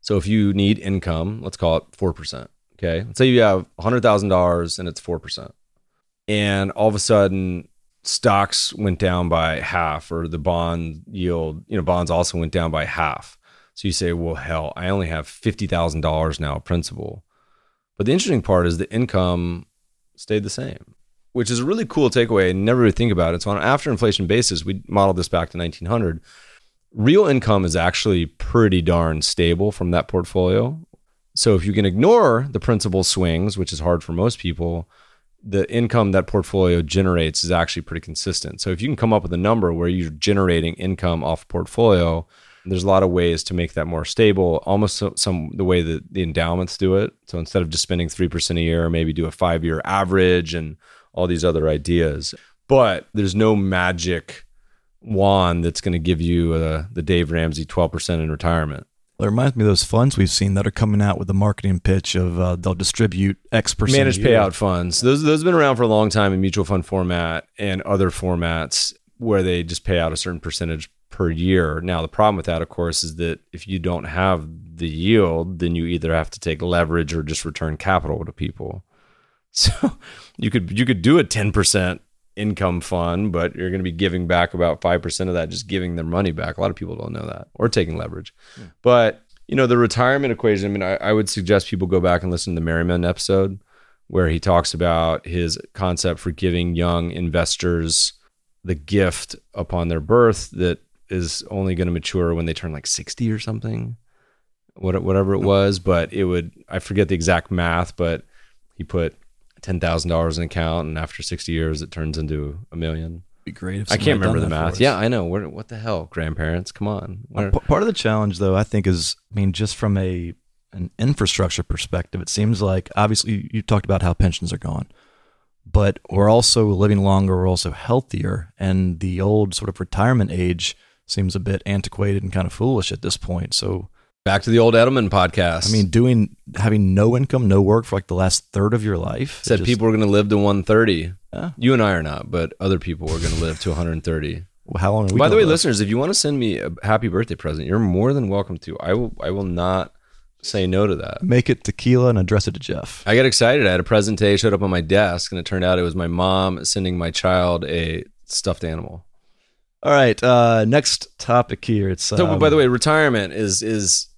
Speaker 2: So if you need income, let's call it 4%. Okay. Let's say you have $100,000 and it's 4%. And all of a sudden stocks went down by half or the bond yield, you know, bonds also went down by half. So you say, well, hell, I only have $50,000 now principal. But the interesting part is the income stayed the same, which is a really cool takeaway and never really think about it. So on an after inflation basis, we modeled this back to 1900. Real income is actually pretty darn stable from that portfolio. So if you can ignore the principal swings, which is hard for most people, the income that portfolio generates is actually pretty consistent. So if you can come up with a number where you're generating income off portfolio, there's a lot of ways to make that more stable. Almost some the way that the endowments do it. So instead of just spending three percent a year, maybe do a five year average and all these other ideas. But there's no magic wand that's going to give you uh, the Dave Ramsey 12% in retirement.
Speaker 3: It reminds me of those funds we've seen that are coming out with the marketing pitch of uh, they'll distribute X percent.
Speaker 2: Managed payout funds. Those those have been around for a long time in mutual fund format and other formats where they just pay out a certain percentage per year. Now the problem with that, of course, is that if you don't have the yield, then you either have to take leverage or just return capital to people. So you could you could do a ten percent income fund, but you're going to be giving back about 5% of that, just giving their money back. A lot of people don't know that or taking leverage. Yeah. But, you know, the retirement equation, I mean, I, I, would suggest people go back and listen to the Merriman episode where he talks about his concept for giving young investors the gift upon their birth that is only going to mature when they turn like 60 or something, whatever it was. But it would, I forget the exact math, but he put ten thousand dollars in account, and after sixty years, it turns into a million.
Speaker 3: Be great.
Speaker 2: I can't remember the math. Yeah, I know. What, what the hell, grandparents? Come on.
Speaker 3: Uh, well, part of the challenge, though, I think is, I mean, just from a an infrastructure perspective, it seems like obviously you talked about how pensions are gone, but we're also living longer. We're also healthier, and the old sort of retirement age seems a bit antiquated and kind of foolish at this point. So
Speaker 2: Back to the old Edelman podcast.
Speaker 3: I mean, doing having no income, no work for like the last third of your life.
Speaker 2: Said just, people were going to live to 130. Yeah. You and I are not, but other people are going to live to 130.
Speaker 3: Well, how long?
Speaker 2: By the way, live? listeners, if you want to send me a happy birthday present, you're more than welcome to. I will. I will not say no to that.
Speaker 3: Make it tequila and address it to Jeff.
Speaker 2: I got excited. I had a present today, showed up on my desk, and it turned out it was my mom sending my child a stuffed animal.
Speaker 3: All right. Uh, next topic here. It's
Speaker 2: so. Um, by the way, retirement is is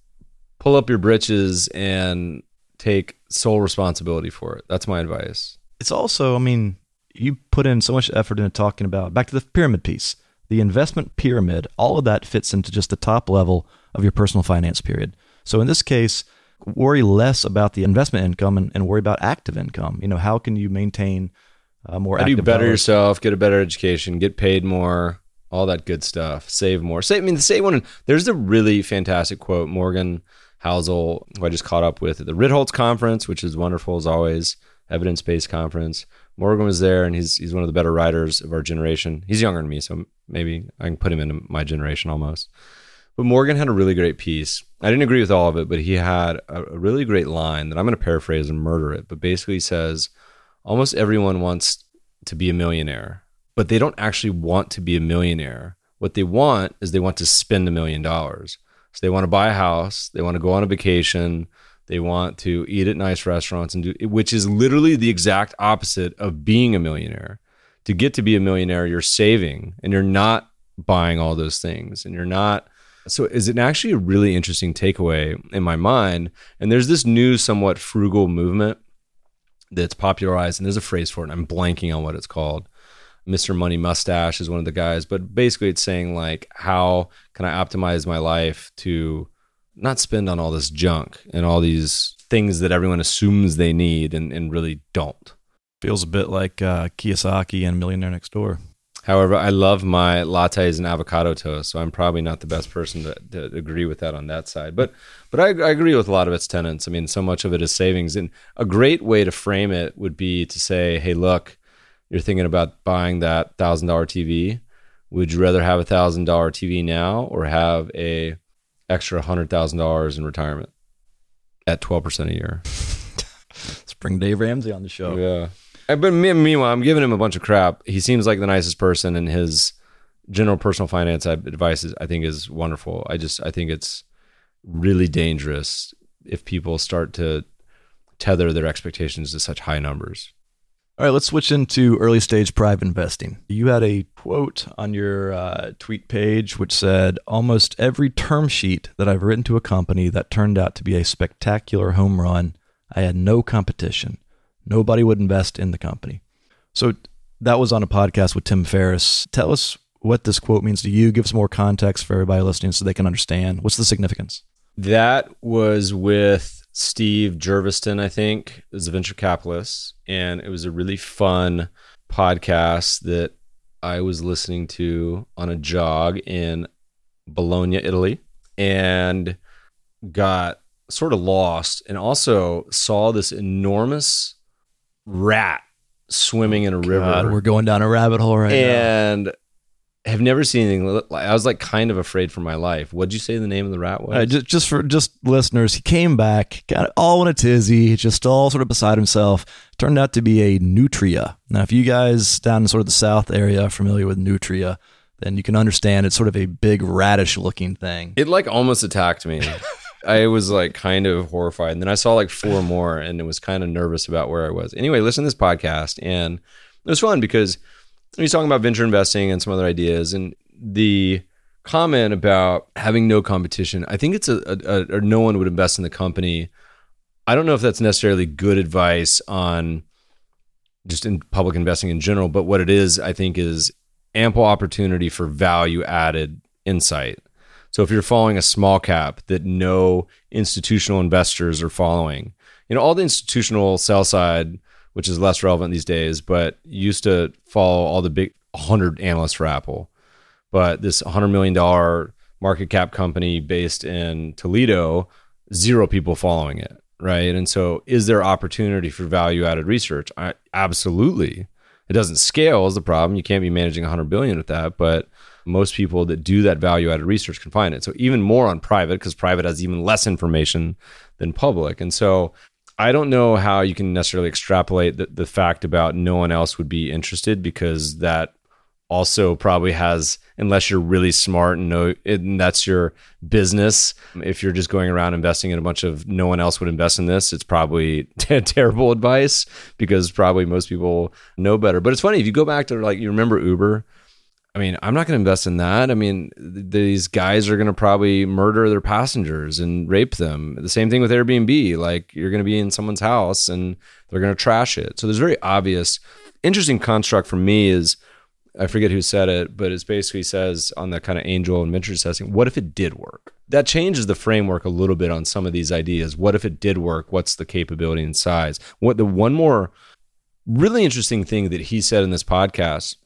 Speaker 2: pull up your britches and take sole responsibility for it. That's my advice.
Speaker 3: It's also, I mean, you put in so much effort into talking about back to the pyramid piece, the investment pyramid, all of that fits into just the top level of your personal finance period. So in this case, worry less about the investment income and, and worry about active income. You know, how can you maintain uh, more
Speaker 2: how do you better dollars? yourself, get a better education, get paid more, all that good stuff, save more. Say, I mean, the same one. There's a really fantastic quote Morgan Housel, who I just caught up with at the Ritholtz conference, which is wonderful as always, evidence based conference. Morgan was there, and he's he's one of the better writers of our generation. He's younger than me, so maybe I can put him into my generation almost. But Morgan had a really great piece. I didn't agree with all of it, but he had a, a really great line that I'm going to paraphrase and murder it. But basically says, almost everyone wants to be a millionaire, but they don't actually want to be a millionaire. What they want is they want to spend a million dollars So they want to buy a house, they want to go on a vacation, they want to eat at nice restaurants and do which is literally the exact opposite of being a millionaire. To get to be a millionaire, you're saving and you're not buying all those things and you're not so is it actually a really interesting takeaway in my mind and there's this new somewhat frugal movement that's popularized and there's a phrase for it i'm blanking on what it's called mr money mustache is one of the guys but basically it's saying like how can i optimize my life to not spend on all this junk and all these things that everyone assumes they need and, and really don't
Speaker 3: feels a bit like uh, kiyosaki and millionaire next door
Speaker 2: However, I love my lattes and avocado toast, so I'm probably not the best person to, to agree with that on that side. But but I, I, agree with a lot of its tenants. I mean, so much of it is savings, and a great way to frame it would be to say, "Hey, look, you're thinking about buying that thousand dollar TV. Would you rather have a thousand dollar TV now or have a extra hundred thousand dollars in retirement at twelve percent a year?"
Speaker 3: Let's bring Dave Ramsey on the show.
Speaker 2: Yeah. But meanwhile, I'm giving him a bunch of crap. He seems like the nicest person, and his general personal finance advice is, I think, is wonderful. I just, I think it's really dangerous if people start to tether their expectations to such high numbers.
Speaker 3: All right, let's switch into early stage private investing. You had a quote on your uh, tweet page which said, Almost every term sheet that I've written to a company that turned out to be a spectacular home run, I had no competition. Nobody would invest in the company. So that was on a podcast with Tim Ferriss. Tell us what this quote means to you. Give us more context for everybody listening so they can understand. What's the significance?
Speaker 2: That was with Steve Jurvetson, I think, is a venture capitalist. And it was a really fun podcast that I was listening to on a jog in Bologna, Italy, and got sort of lost and also saw this enormous rat swimming in a river.
Speaker 3: we're going down a rabbit hole right
Speaker 2: and now. Have never seen anything like I was like kind of afraid for my life. What'd you say the name of the rat was?
Speaker 3: Uh, just, just for just listeners, he came back, got all in a tizzy, just all sort of beside himself. Turned out to be a nutria. Now, if you guys down in sort of the south area are familiar with nutria, then you can understand it's sort of a big radish looking thing.
Speaker 2: It like almost attacked me. I was like kind of horrified. And then I saw like four more and it was kind of nervous about where I was. Anyway, listen to this podcast and it was fun because he's talking about venture investing and some other ideas. And the comment about having no competition, I think it's a, a, a no one would invest in the company. I don't know if that's necessarily good advice on just in public investing in general, but what it is, I think, is ample opportunity for value added insight. So if you're following a small cap that no institutional investors are following, you know, all the institutional sell side, which is less relevant these days, but used to follow all the big 100 analysts for Apple. But this $100 million market cap company based in Toledo, zero people following it, right? And so is there opportunity for value added research? I, absolutely. It doesn't scale is the problem. You can't be managing 100 billion with that, but most people that do that value added research can find it. So even more on private because private has even less information than public. And so I don't know how you can necessarily extrapolate the, the fact about no one else would be interested because that also probably has unless you're really smart and know and that's your business if you're just going around investing in a bunch of no one else would invest in this it's probably t- terrible advice because probably most people know better. But it's funny if you go back to like you remember uber I mean, I'm not going to invest in that. I mean, th- these guys are going to probably murder their passengers and rape them. The same thing with Airbnb. Like, you're going to be in someone's house and they're going to trash it. So there's very obvious, interesting construct for me is I forget who said it, but it basically says on the kind of angel and venture testing, what if it did work? That changes the framework a little bit on some of these ideas. What if it did work? What's the capability and size? What the one more really interesting thing that he said in this podcast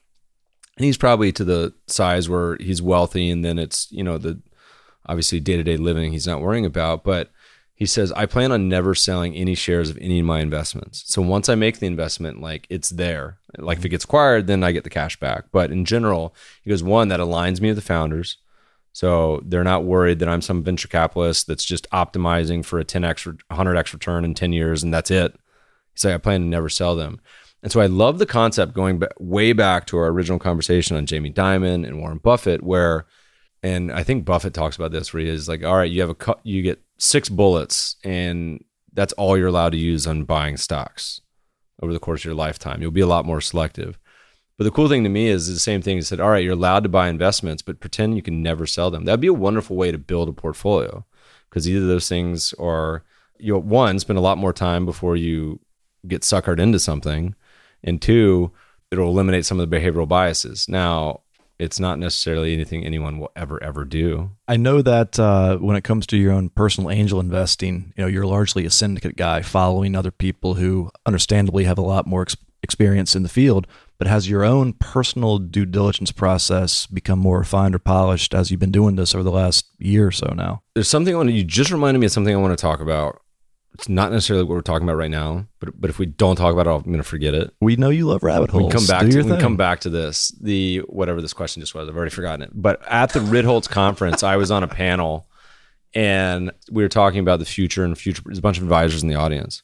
Speaker 2: and he's probably to the size where he's wealthy and then it's you know the obviously day-to-day living he's not worrying about. But he says i plan on never selling any shares of any of my investments. So once i make the investment like it's there. Like if it gets acquired then i get the cash back. But in general he goes one that aligns me with the founders. So they're not worried that i'm some venture capitalist that's just optimizing for a 10x 100x return in 10 years and that's it. He's like i plan to never sell them and so I love the concept going way back to our original conversation on Jamie Dimon and Warren Buffett, where, and I think Buffett talks about this where he is like, all right, you have a you get six bullets, and that's all you're allowed to use on buying stocks over the course of your lifetime. You'll be a lot more selective. But the cool thing to me is the same thing. He said, all right, you're allowed to buy investments, but pretend you can never sell them. That'd be a wonderful way to build a portfolio because either those things are, you know, one, spend a lot more time before you get suckered into something. And two, it'll eliminate some of the behavioral biases. Now, it's not necessarily anything anyone will ever, ever do.
Speaker 3: I know that uh, when it comes to your own personal angel investing, you know, you're largely a syndicate guy following other people who understandably have a lot more ex- experience in the field. But has your own personal due diligence process become more refined or polished as you've been doing this over the last year or so now?
Speaker 2: There's something I want to, you just reminded me of something I want to talk about. It's not necessarily what we're talking about right now, but but if we don't talk about it, I'm going to forget it.
Speaker 3: We know you love rabbit holes.
Speaker 2: We come back
Speaker 3: Do
Speaker 2: to we come back to this. The whatever this question just was, I've already forgotten it. But at the Ritholtz conference, I was on a panel and we were talking about the future and future there's a bunch of advisors in the audience.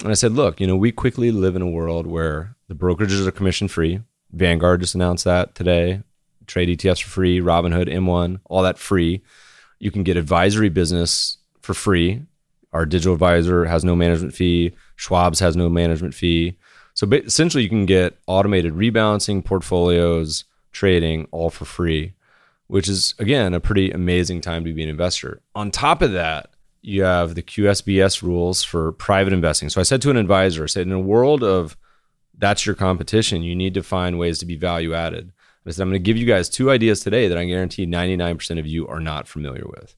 Speaker 2: And I said, look, you know, we quickly live in a world where the brokerages are commission free. Vanguard just announced that today. Trade ETFs for free, Robinhood, M1, all that free. You can get advisory business for free. Our digital advisor has no management fee. Schwab's has no management fee. So essentially, you can get automated rebalancing, portfolios, trading, all for free, which is again a pretty amazing time to be an investor. On top of that, you have the QSBS rules for private investing. So I said to an advisor, I said, in a world of that's your competition, you need to find ways to be value added. I said, I'm going to give you guys two ideas today that I guarantee 99% of you are not familiar with.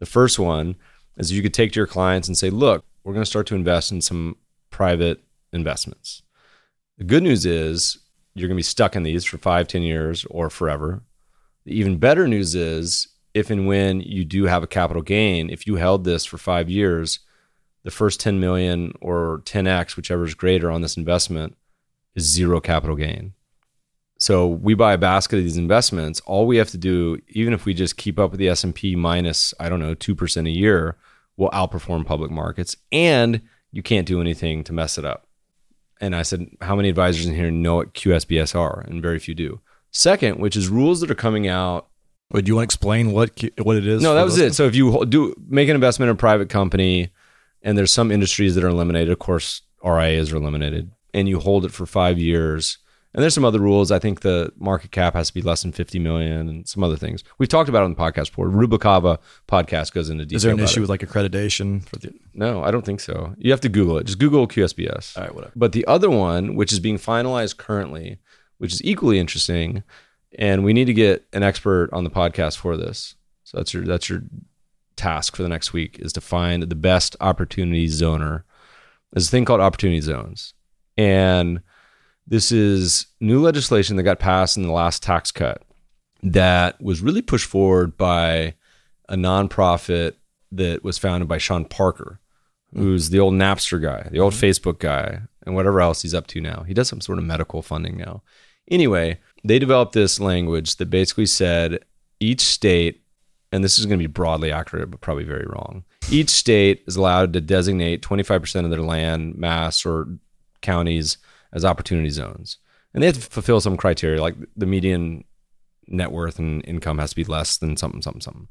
Speaker 2: The first one is you could take to your clients and say, look, we're going to start to invest in some private investments. The good news is you're going to be stuck in these for five, 10 years or forever. The even better news is if and when you do have a capital gain, if you held this for five years, the first 10 million or 10x, whichever is greater on this investment, is zero capital gain. So we buy a basket of these investments. All we have to do, even if we just keep up with the S and P minus, I don't know, two percent a year, will outperform public markets, and you can't do anything to mess it up. And I said, how many advisors in here know what QSBS are? And very few do. Second, which is rules that are coming out
Speaker 3: Would you want to explain what what it is?
Speaker 2: no, that was it. So if you do make an investment in a private company, and there's some industries that are eliminated, of course, RIAs are eliminated, and you hold it for five years. And there's some other rules. I think the market cap has to be less than 50 million, and some other things we've talked about on the podcast before. Rubikava podcast goes into detail.
Speaker 3: Is there an issue
Speaker 2: it.
Speaker 3: with like accreditation for the?
Speaker 2: No, I don't think so. You have to Google it. Just Google QSBS.
Speaker 3: All right, whatever.
Speaker 2: But the other one, which is being finalized currently, which is equally interesting, and we need to get an expert on the podcast for this. So that's your that's your task for the next week is to find the best opportunity zoner. There's a thing called opportunity zones, and this is new legislation that got passed in the last tax cut that was really pushed forward by a nonprofit that was founded by Sean Parker, who's the old Napster guy, the old mm-hmm. Facebook guy, and whatever else he's up to now. He does some sort of medical funding now. Anyway, they developed this language that basically said each state, and this is going to be broadly accurate, but probably very wrong. Each state is allowed to designate 25% of their land mass or counties as opportunity zones. And they have to fulfill some criteria, like the median net worth and income has to be less than something, something, something.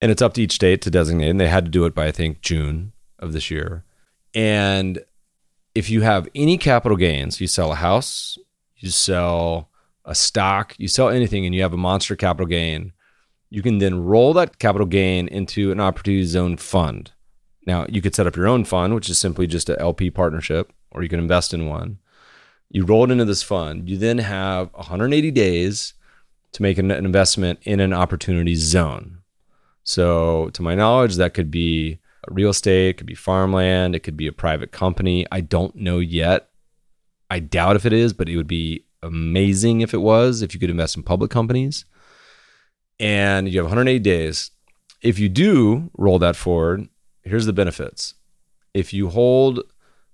Speaker 2: And it's up to each state to designate. And they had to do it by, I think, June of this year. And if you have any capital gains, you sell a house, you sell a stock, you sell anything, and you have a monster capital gain, you can then roll that capital gain into an opportunity zone fund. Now, you could set up your own fund, which is simply just a LP partnership, or you can invest in one. You roll it into this fund. You then have 180 days to make an, investment in an opportunity zone. So, to my knowledge, that could be real estate, it could be farmland, it could be a private company. I don't know yet. I doubt if it is, but it would be amazing if it was, if you could invest in public companies. And you have 180 days. If you do roll that forward, here's the benefits. If you hold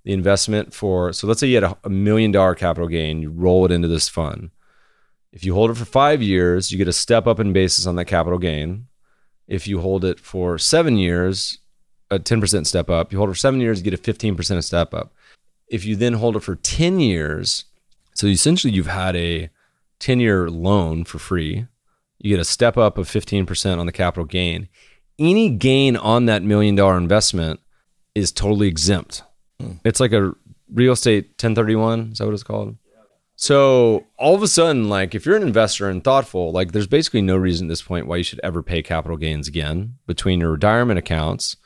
Speaker 2: the investment for, so let's say you had a, a million dollar capital gain, you roll it into this fund. If you hold it for five years, you get a step up in basis on that capital gain. If you hold it for seven years, a 10% step up. You hold it for seven years, you get a 15% step up. If you then hold it for 10 years, so essentially you've had a 10 year loan for free. you get a step up of 15% on the capital gain. Any gain on that million dollar investment is totally exempt. Mm. It's like a real estate 1031. Is that what it's called? So all of a sudden, like if you're an investor and thoughtful, like there's basically no reason at this point why you should ever pay capital gains again between your retirement accounts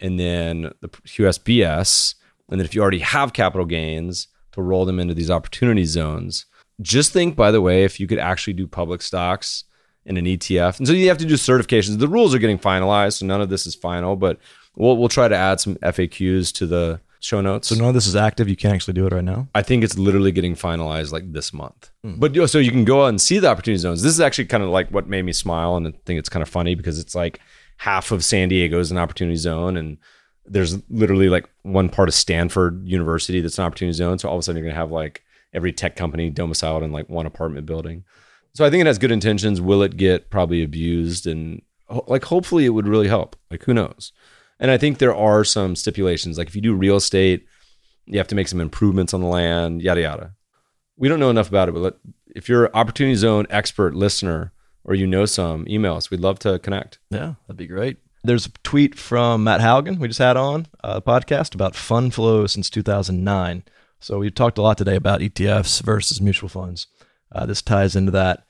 Speaker 2: and then the QSBS. And then if you already have capital gains to roll them into these opportunity zones. Just think, by the way, if you could actually do public stocks in an ETF. And so you have to do certifications. The rules are getting finalized, so none of this is final, but we'll we'll try to add some FAQs to the show notes.
Speaker 3: So none of this is active. You can't actually do it right now.
Speaker 2: I think it's literally getting finalized like this month. Hmm. But you know, so you can go out and see the opportunity zones. This is actually kind of like what made me smile, and I think it's kind of funny because it's like half of San Diego is an opportunity zone, and there's literally like one part of Stanford University that's an opportunity zone. So all of a sudden you're gonna have like every tech company domiciled in like one apartment building. So I think it has good intentions. Will it get probably abused and like hopefully it would really help. Like who knows? And I think there are some stipulations. Like if you do real estate, you have to make some improvements on the land, yada yada. We don't know enough about it, but let, if you're an opportunity zone expert listener or you know some, email us. We'd love to connect.
Speaker 3: Yeah, that'd be great. There's a tweet from Matt Hougan we just had on uh, a podcast about fund flow since 2009. So we talked a lot today about ETFs versus mutual funds. Uh, this ties into that.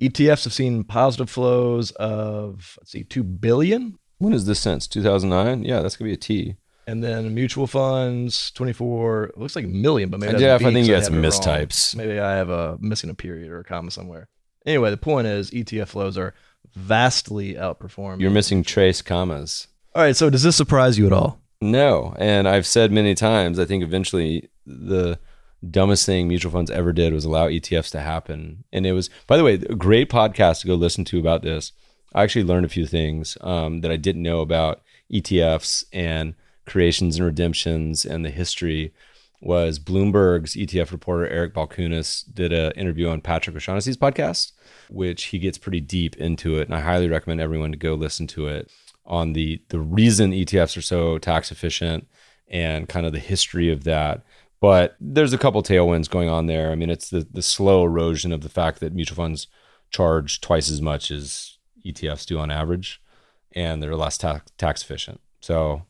Speaker 3: ETFs have seen positive flows of let's see, two billion,
Speaker 2: When is this since? 2009? Yeah, that's going to be a T.
Speaker 3: and then mutual funds 24. It looks like a million, but maybe
Speaker 2: Jeff, I think you had some
Speaker 3: it wrong.
Speaker 2: mistypes.
Speaker 3: Maybe I have a missing a period or a comma somewhere. Anyway, the point is ETF flows are vastly outperformed.
Speaker 2: You're missing trace commas.
Speaker 3: all right, so does this surprise you at all?
Speaker 2: No. And I've said many times, I think eventually the dumbest thing mutual funds ever did was allow ETFs to happen. And it was, by the way, a great podcast to go listen to about this. I actually learned a few things um, that I didn't know about ETFs and creations and redemptions and the history was Bloomberg's ETF reporter Eric Balchunas did an interview on Patrick O'Shaughnessy's podcast, which he gets pretty deep into it, and I highly recommend everyone to go listen to it on the the reason ETFs are so tax efficient and kind of the history of that. But there's a couple tailwinds going on there. I mean, it's the the slow erosion of the fact that mutual funds charge twice as much as ETFs do on average, and they're less tax tax efficient. So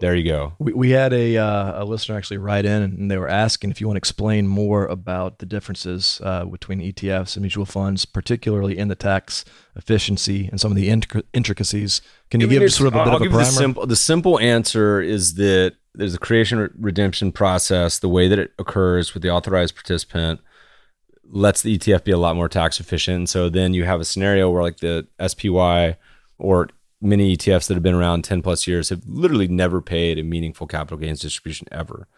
Speaker 2: there you go.
Speaker 3: We, we had a, uh, a listener actually write in and they were asking if you want to explain more about the differences uh, between ETFs and mutual funds, particularly in the tax efficiency and some of the intric- intricacies. Can you
Speaker 2: I mean,
Speaker 3: give sort of a
Speaker 2: I'll-
Speaker 3: bit
Speaker 2: I'll
Speaker 3: of a primer?
Speaker 2: The simple, the simple answer is that there's a creation re- redemption process. The way that it occurs with the authorized participant lets the ETF be a lot more tax efficient. So then you have a scenario where like the SPY or many ETFs that have been around 10 plus years have literally never paid a meaningful capital gains distribution ever.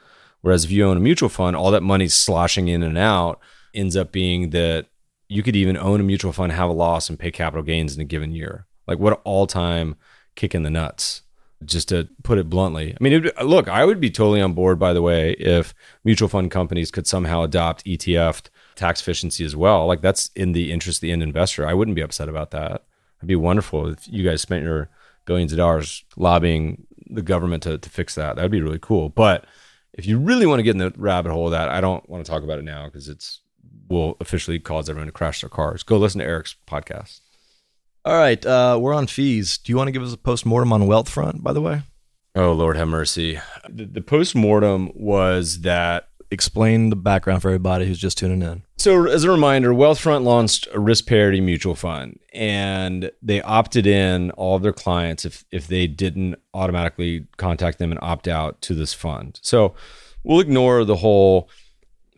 Speaker 2: Whereas if you own a mutual fund, all that money sloshing in and out ends up being that you could even own a mutual fund, have a loss, and pay capital gains in a given year. Like what all time kick in the nuts, just to put it bluntly. I mean, it, look, I would be totally on board, by the way, if mutual fund companies could somehow adopt ETF tax efficiency as well. Like that's in the interest of the end investor. I wouldn't be upset about that. It'd be wonderful if you guys spent your billions of dollars lobbying the government to, to fix that. That'd be really cool. But if you really want to get in the rabbit hole of that, I don't want to talk about it now because it's will officially cause everyone to crash their cars. Go listen to Eric's podcast.
Speaker 3: All right, uh, we're on fees. Do you want to give us a post mortem on Wealthfront, by the way?
Speaker 2: Oh Lord have mercy. The, the post mortem was that
Speaker 3: Explain the background for everybody who's just tuning in.
Speaker 2: So, as a reminder, Wealthfront launched a risk parity mutual fund, and they opted in all of their clients if if they didn't automatically contact them and opt out to this fund. So, we'll ignore the whole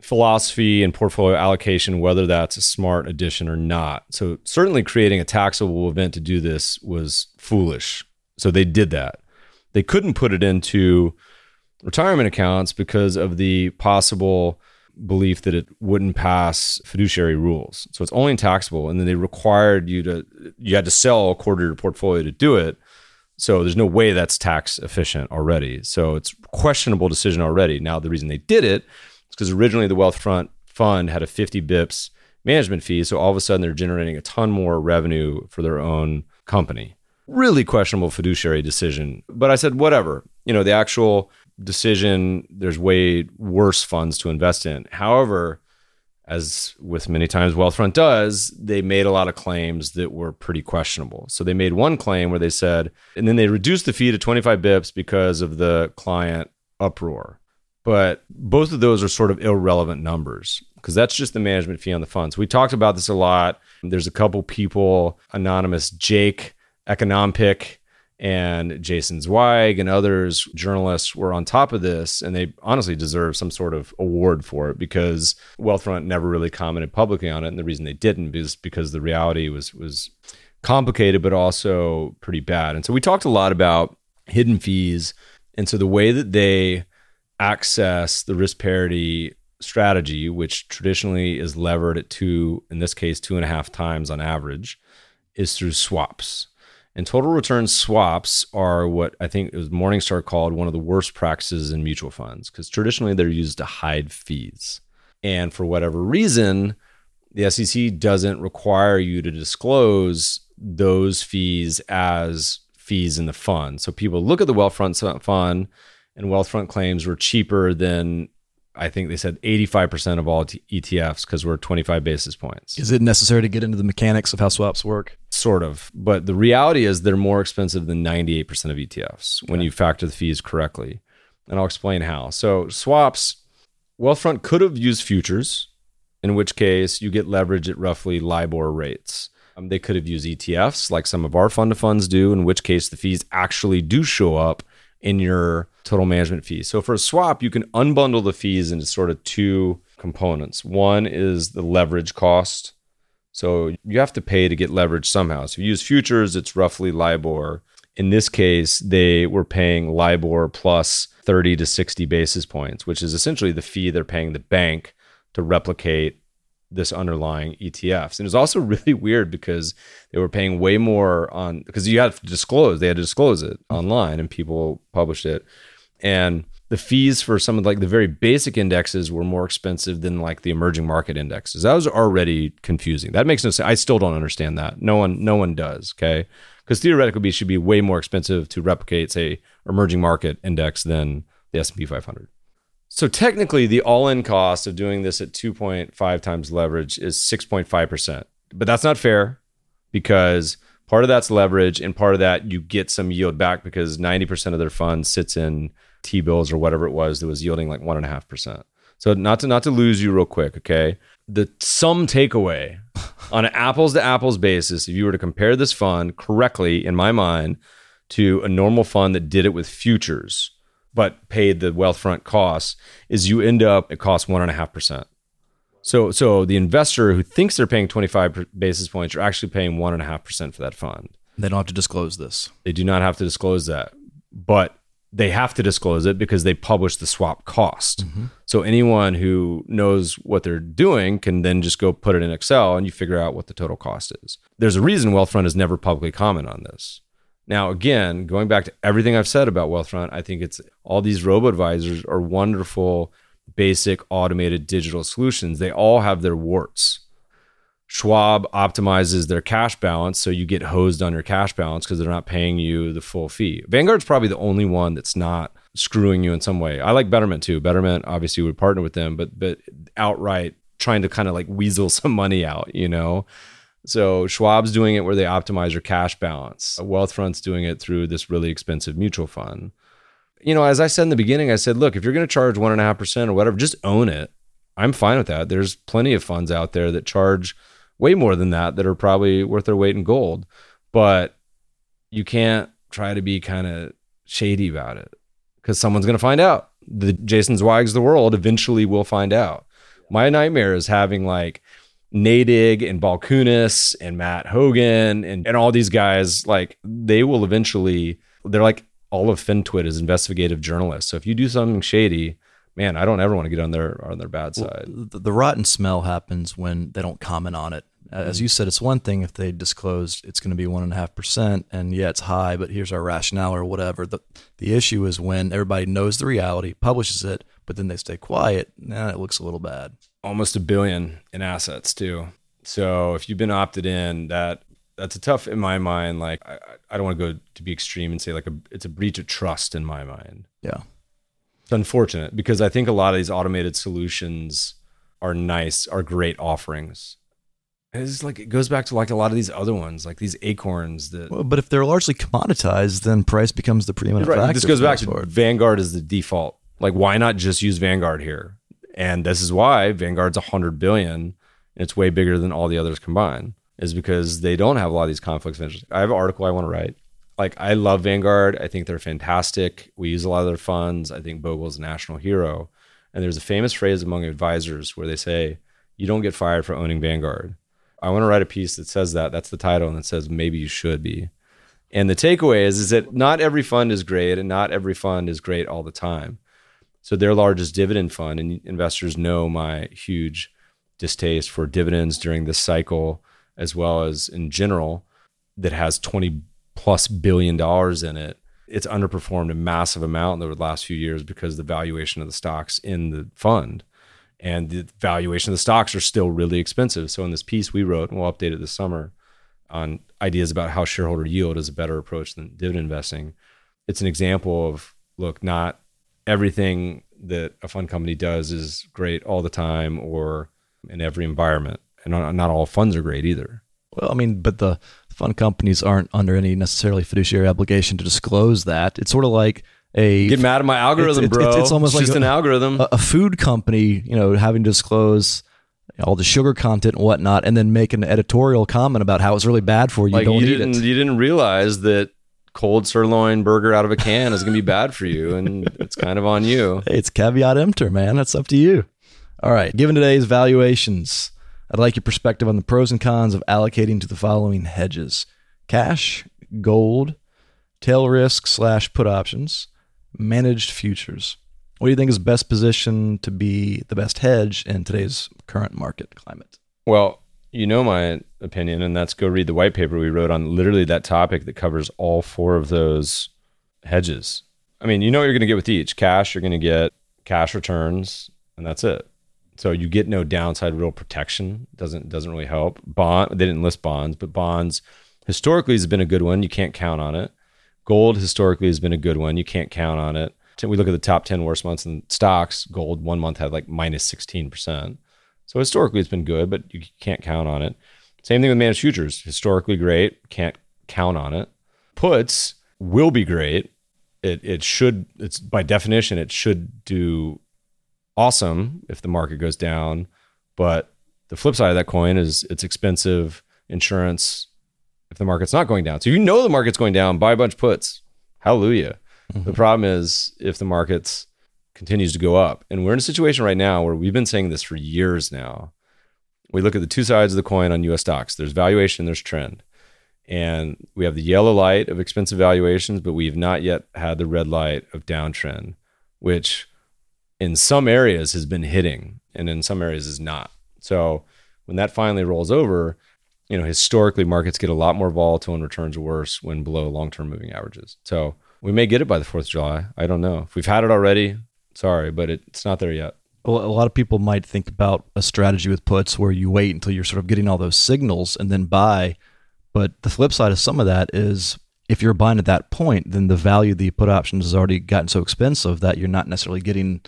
Speaker 2: philosophy and portfolio allocation, whether that's a smart addition or not. So, certainly creating a taxable event to do this was foolish. So, they did that. They couldn't put it into retirement accounts because of the possible belief that it wouldn't pass fiduciary rules. So it's only taxable. And then they required you to, you had to sell a quarter of your portfolio to do it. So there's no way that's tax efficient already. So it's questionable decision already. Now, the reason they did it is because originally the Wealthfront fund had a 50 bips management fee. So all of a sudden they're generating a ton more revenue for their own company. Really questionable fiduciary decision. But I said, whatever. You know, the actual decision, there's way worse funds to invest in. However, as with many times Wealthfront does, they made a lot of claims that were pretty questionable. So they made one claim where they said, and then they reduced the fee to 25 bips because of the client uproar. But both of those are sort of irrelevant numbers because that's just the management fee on the funds. We talked about this a lot. There's a couple people, anonymous Jake, Econompic, and Jason Zweig and others journalists were on top of this and they honestly deserve some sort of award for it because Wealthfront never really commented publicly on it and the reason they didn't is because the reality was was complicated but also pretty bad. And so we talked a lot about hidden fees and so the way that they access the risk parity strategy, which traditionally is levered at two, in this case, two and a half times on average, is through swaps. And total return swaps are what I think it was Morningstar called one of the worst practices in mutual funds because traditionally they're used to hide fees. And for whatever reason, the SEC doesn't require you to disclose those fees as fees in the fund. So people look at the Wealthfront fund and Wealthfront claims were cheaper than I think they said 85% of all t- ETFs because we're 25 basis points.
Speaker 3: Is it necessary to get into the mechanics of how swaps work?
Speaker 2: Sort of. But the reality is they're more expensive than 98% of ETFs when you factor the fees correctly. And I'll explain how. So, swaps, Wealthfront could have used futures, in which case you get leverage at roughly LIBOR rates. Um, they could have used ETFs like some of our fund of funds do, in which case the fees actually do show up in your total management fee. So for a swap, you can unbundle the fees into sort of two components. One is the leverage cost. So you have to pay to get leverage somehow. So if you use futures, it's roughly LIBOR. In this case, they were paying LIBOR plus 30 to 60 basis points, which is essentially the fee they're paying the bank to replicate this underlying ETFs. And it was also really weird because they were paying way more on because you had to disclose, they had to disclose it mm-hmm. online and people published it. And the fees for some of like the very basic indexes were more expensive than like the emerging market indexes. That was already confusing. That makes no sense. I still don't understand that. No one no one does, okay? Because theoretically it should be way more expensive to replicate say emerging market index than the S&P 500. So technically, the all-in cost of doing this at 2.5 times leverage is 6.5%. But that's not fair because part of that's leverage and part of that you get some yield back because 90% of their fund sits in T-bills or whatever it was that was yielding like 1.5%. So not to not to lose you real quick, okay? The sum takeaway on an apples to apples basis, if you were to compare this fund correctly in my mind to a normal fund that did it with futures, but paid the Wealthfront costs, is you end up it costs one and a half percent. So so the investor who thinks they're paying 25 basis points are actually paying one and a half percent for that fund.
Speaker 3: They don't have to disclose this.
Speaker 2: They do not have to disclose that, but they have to disclose it because they publish the swap cost. Mm-hmm. So anyone who knows what they're doing can then just go put it in Excel and you figure out what the total cost is. There's a reason Wealthfront has never publicly commented on this. Now, again, going back to everything I've said about Wealthfront, I think it's all these robo advisors are wonderful, basic, automated digital solutions. They all have their warts. Schwab optimizes their cash balance so you get hosed on your cash balance because they're not paying you the full fee. Vanguard's probably the only one that's not screwing you in some way. I like Betterment too. Betterment obviously would partner with them, but but outright trying to kind of like weasel some money out, you know. So Schwab's doing it where they optimize your cash balance. Wealthfront's doing it through this really expensive mutual fund. You know, as I said in the beginning, I said, look, if you're going to charge one and a half percent or whatever, just own it. I'm fine with that. There's plenty of funds out there that charge way more than that that are probably worth their weight in gold. But you can't try to be kind of shady about it because someone's going to find out. The Jason Zweigs of the world eventually will find out. My nightmare is having like Nadig and Balchunas and Matt Hougan and, and all these guys, like they will eventually, they're like all of FinTwit is investigative journalists. So if you do something shady, man, I don't ever want to get on their on their bad side.
Speaker 3: Well, the, the, rotten smell happens when they don't comment on it. As mm-hmm. you said, it's one thing if they disclosed it's going to be one and a half percent, and yeah, it's high, but here's our rationale or whatever. The the issue is when everybody knows the reality, publishes it, but then they stay quiet. Now it looks a little bad.
Speaker 2: Almost a billion in assets too. So if you've been opted in, that that's a tough in my mind. Like I, I don't want to go to be extreme and say like a it's a breach of trust in my mind.
Speaker 3: Yeah.
Speaker 2: It's unfortunate because I think a lot of these automated solutions are nice, are great offerings. It's like it goes back to like a lot of these other ones, like these acorns that
Speaker 3: Well, but if they're largely commoditized, then price becomes the preeminent
Speaker 2: Right.
Speaker 3: factor.
Speaker 2: This goes back to
Speaker 3: part.
Speaker 2: Vanguard is the default. Like, why not just use Vanguard here? And this is why Vanguard's a hundred billion. And it's way bigger than all the others combined. Is because they don't have a lot of these conflicts of interest. I have an article I want to write. Like, I love Vanguard. I think they're fantastic. We use a lot of their funds. I think Bogle's a national hero. And there's a famous phrase among advisors where they say, "You don't get fired for owning Vanguard." I want to write a piece that says that. That's the title, and it says maybe you should be. And the takeaway is, is that not every fund is great and not every fund is great all the time. So their largest dividend fund, and investors know my huge distaste for dividends during this cycle, as well as in general, that has 20 plus billion dollars in it. It's underperformed a massive amount over the last few years because the valuation of the stocks in the fund and the valuation of the stocks are still really expensive. So in this piece we wrote, and we'll update it this summer on ideas about how shareholder yield is a better approach than dividend investing. It's an example of look, not everything that a fund company does is great all the time or in every environment. And not all funds are great either.
Speaker 3: Well, I mean, but the fund companies aren't under any necessarily fiduciary obligation to disclose that. It's sort of like a
Speaker 2: Get mad at my algorithm,
Speaker 3: it's-
Speaker 2: bro.
Speaker 3: it's- it's almost like
Speaker 2: just
Speaker 3: a-
Speaker 2: an algorithm.
Speaker 3: a, a food company, you know, having to disclose all the sugar content and whatnot, and then make an editorial comment about how it's really bad for you.
Speaker 2: like
Speaker 3: don't
Speaker 2: you
Speaker 3: eat
Speaker 2: didn't
Speaker 3: it.
Speaker 2: you didn't realize that cold sirloin burger out of a can is going to be bad for you and it's kind of on you.
Speaker 3: Hey, it's caveat emptor, man. That's up to you. All right. Given today's valuations, I'd like your perspective on the pros and cons of allocating to the following hedges cash, gold, tail risk slash put options, managed futures. What do you think is best positioned to be the best hedge in today's current market climate?
Speaker 2: Well, you know my opinion, and that's go read the white paper we wrote on literally that topic that covers all four of those hedges. I mean, you know what you're going to get with each. Cash, you're going to get cash returns, and that's it. So you get no downside real protection. Doesn't doesn't really help. Bond they didn't list bonds, but bonds historically has been a good one. You can't count on it. Gold historically has been a good one. You can't count on it. We look at the top 10 worst months in stocks. Gold one month had like minus 16%. So historically, it's been good, but you can't count on it. Same thing with managed futures. Historically great, can't count on it. Puts will be great. It it should. It's by definition, it should do awesome if the market goes down. But the flip side of that coin is it's expensive insurance if the market's not going down. So you know the market's going down, buy a bunch of puts. Hallelujah. The mm-hmm. problem is if the market's continues to go up. And we're in a situation right now where we've been saying this for years now. We look at the two sides of the coin on US stocks. There's valuation, there's trend. And we have the yellow light of expensive valuations, but we have not yet had the red light of downtrend, which in some areas has been hitting and in some areas is not. So when that finally rolls over, you know, historically markets get a lot more volatile and returns worse when below long-term moving averages. So we may get it by the 4th of July. I don't know. If we've had it already, sorry, but it, it's not there yet.
Speaker 3: Well, a lot of people might think about a strategy with puts where you wait until you're sort of getting all those signals and then buy. But the flip side of some of that is if you're buying at that point, then the value of the put options has already gotten so expensive that you're not necessarily getting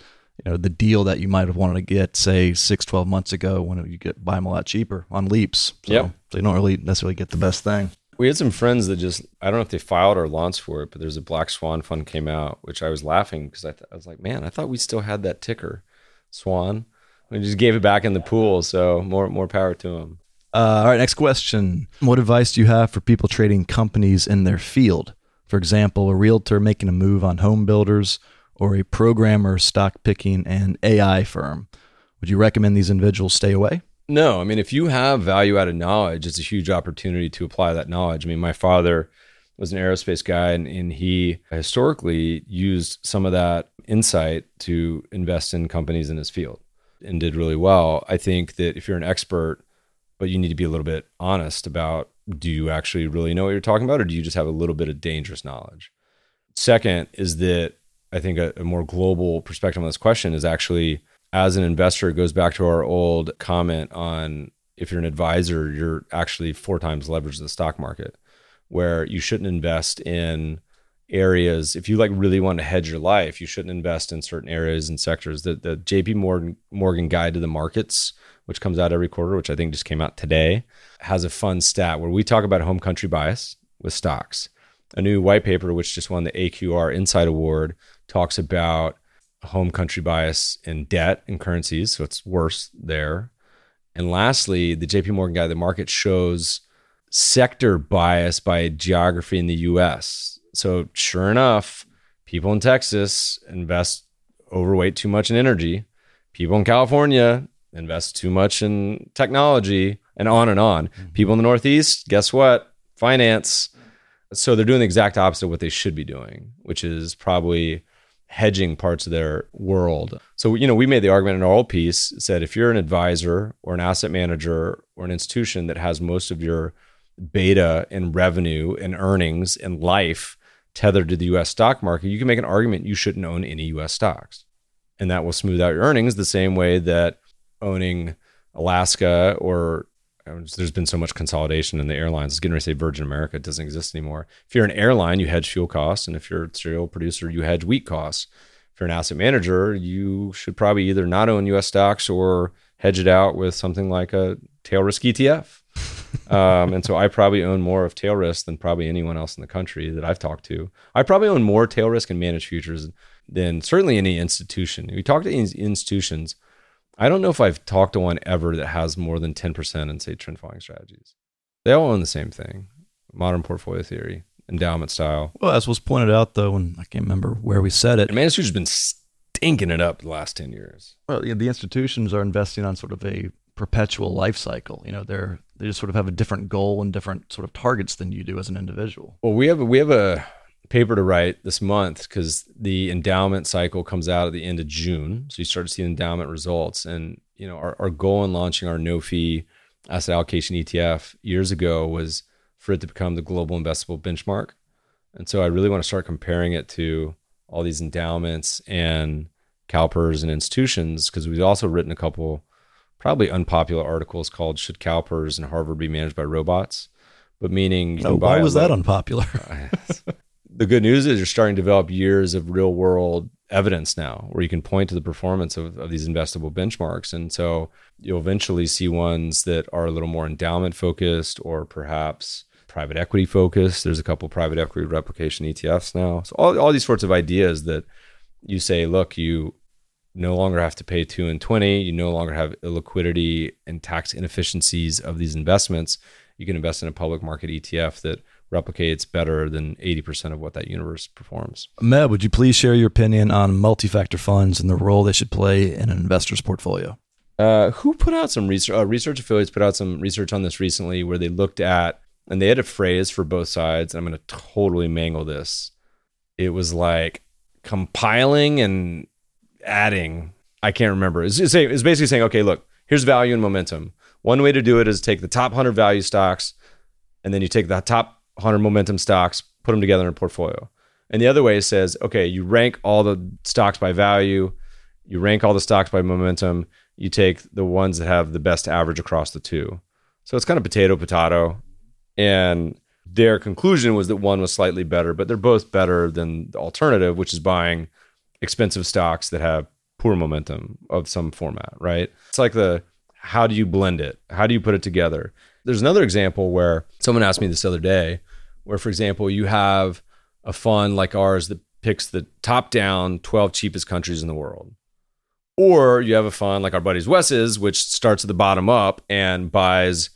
Speaker 3: you know the deal that you might have wanted to get say six, 12 months ago when you get buy them a lot cheaper on leaps. So,
Speaker 2: Yep.
Speaker 3: so you don't really necessarily get the best thing.
Speaker 2: We had some friends that just, I don't know if they filed or launched for it, but there's a Black Swan fund came out, which I was laughing because I, th- I was like, man, I thought we still had that ticker, Swan. We just gave it back in the pool. So more, more power to them.
Speaker 3: Uh, all right, next question. What advice do you have for people trading companies in their field? For example, a realtor making a move on home builders or a programmer stock picking an AI firm. Would you recommend these individuals stay away?
Speaker 2: No, I mean, if you have value added knowledge, it's a huge opportunity to apply that knowledge. I mean, my father was an aerospace guy and, and he historically used some of that insight to invest in companies in his field and did really well. I think that if you're an expert, but you need to be a little bit honest about do you actually really know what you're talking about or do you just have a little bit of dangerous knowledge? Second is that I think a, a more global perspective on this question is actually as an investor, it goes back to our old comment on if you're an advisor, you're actually four times leveraged in the stock market, where you shouldn't invest in areas. If you like really want to hedge your life, you shouldn't invest in certain areas and sectors. The the JP Morgan Morgan Guide to the Markets, which comes out every quarter, which I think just came out today, has a fun stat where we talk about home country bias with stocks. A new white paper, which just won the AQR Insight Award, talks about home country bias in debt and currencies. So it's worse there. And lastly, the JP Morgan to the Market shows sector bias by geography in the US. So sure enough, people in Texas invest overweight too much in energy. People in California invest too much in technology and on and on. Mm-hmm. People in the Northeast, guess what? Finance. So they're doing the exact opposite of what they should be doing, which is probably hedging parts of their world. So, you know, we made the argument in our old piece said if you're an advisor or an asset manager or an institution that has most of your beta and revenue and earnings and life tethered to the US stock market, you can make an argument you shouldn't own any US stocks. And that will smooth out your earnings the same way that owning Alaska or there's been so much consolidation in the airlines. It's getting ready to say Virgin America doesn't exist anymore. If you're an airline, you hedge fuel costs, and if you're a cereal producer, you hedge wheat costs. If you're an asset manager, you should probably either not own U.S. stocks or hedge it out with something like a tail risk ETF. um, and so I probably own more of tail risk than probably anyone else in the country that I've talked to. I probably own more tail risk and managed futures than certainly any institution. We talk to institutions I don't know if I've talked to one ever that has more than 10% in, say, trend following strategies. They all own the same thing modern portfolio theory, endowment style.
Speaker 3: Well, as was pointed out, though, and I can't remember where we said it.
Speaker 2: And managed has been stinking it up the last 10 years.
Speaker 3: Well, yeah, the institutions are investing on sort of a perpetual life cycle. You know, they're they just sort of have a different goal and different sort of targets than you do as an individual.
Speaker 2: Well, we have a, we have a paper to write this month because the endowment cycle comes out at the end of June. So you start to see endowment results. And, you know, our, our goal in launching our no fee asset allocation ETF years ago was for it to become the global investable benchmark. And so I really want to start comparing it to all these endowments and CalPERS and institutions because we've also written a couple probably unpopular articles called Should CalPERS and Harvard Be Managed by Robots? But meaning,
Speaker 3: oh, why was that unpopular?
Speaker 2: the good news is you're starting to develop years of real world evidence now where you can point to the performance of, of these investable benchmarks. And so you'll eventually see ones that are a little more endowment focused or perhaps private equity focused. There's a couple private equity replication ETFs now. So all, all these sorts of ideas that you say, look, you no longer have to pay two and 20. You no longer have illiquidity and tax inefficiencies of these investments. You can invest in a public market ETF that replicates better than 80% of what that universe performs.
Speaker 3: Meb, would you please share your opinion on multi-factor funds and the role they should play in an investor's portfolio?
Speaker 2: Uh, who put out some research? Uh, research affiliates put out some research on this recently where they looked at, and they had a phrase for both sides. And I'm going to totally mangle this. It was like compiling and adding. I can't remember. It's, it's basically saying, okay, look, here's value and momentum. One way to do it is take the top 100 value stocks, and then you take the top 100 momentum stocks, put them together in a portfolio. And the other way says, okay, you rank all the stocks by value, you rank all the stocks by momentum, you take the ones that have the best average across the two. So it's kind of potato potato. And their conclusion was that one was slightly better, but they're both better than the alternative, which is buying expensive stocks that have poor momentum of some format, right? It's like the how do you blend it? How do you put it together? There's another example where someone asked me this other day, where, for example, you have a fund like ours that picks the top down 12 cheapest countries in the world. Or you have a fund like our buddies Wes's, which starts at the bottom up and buys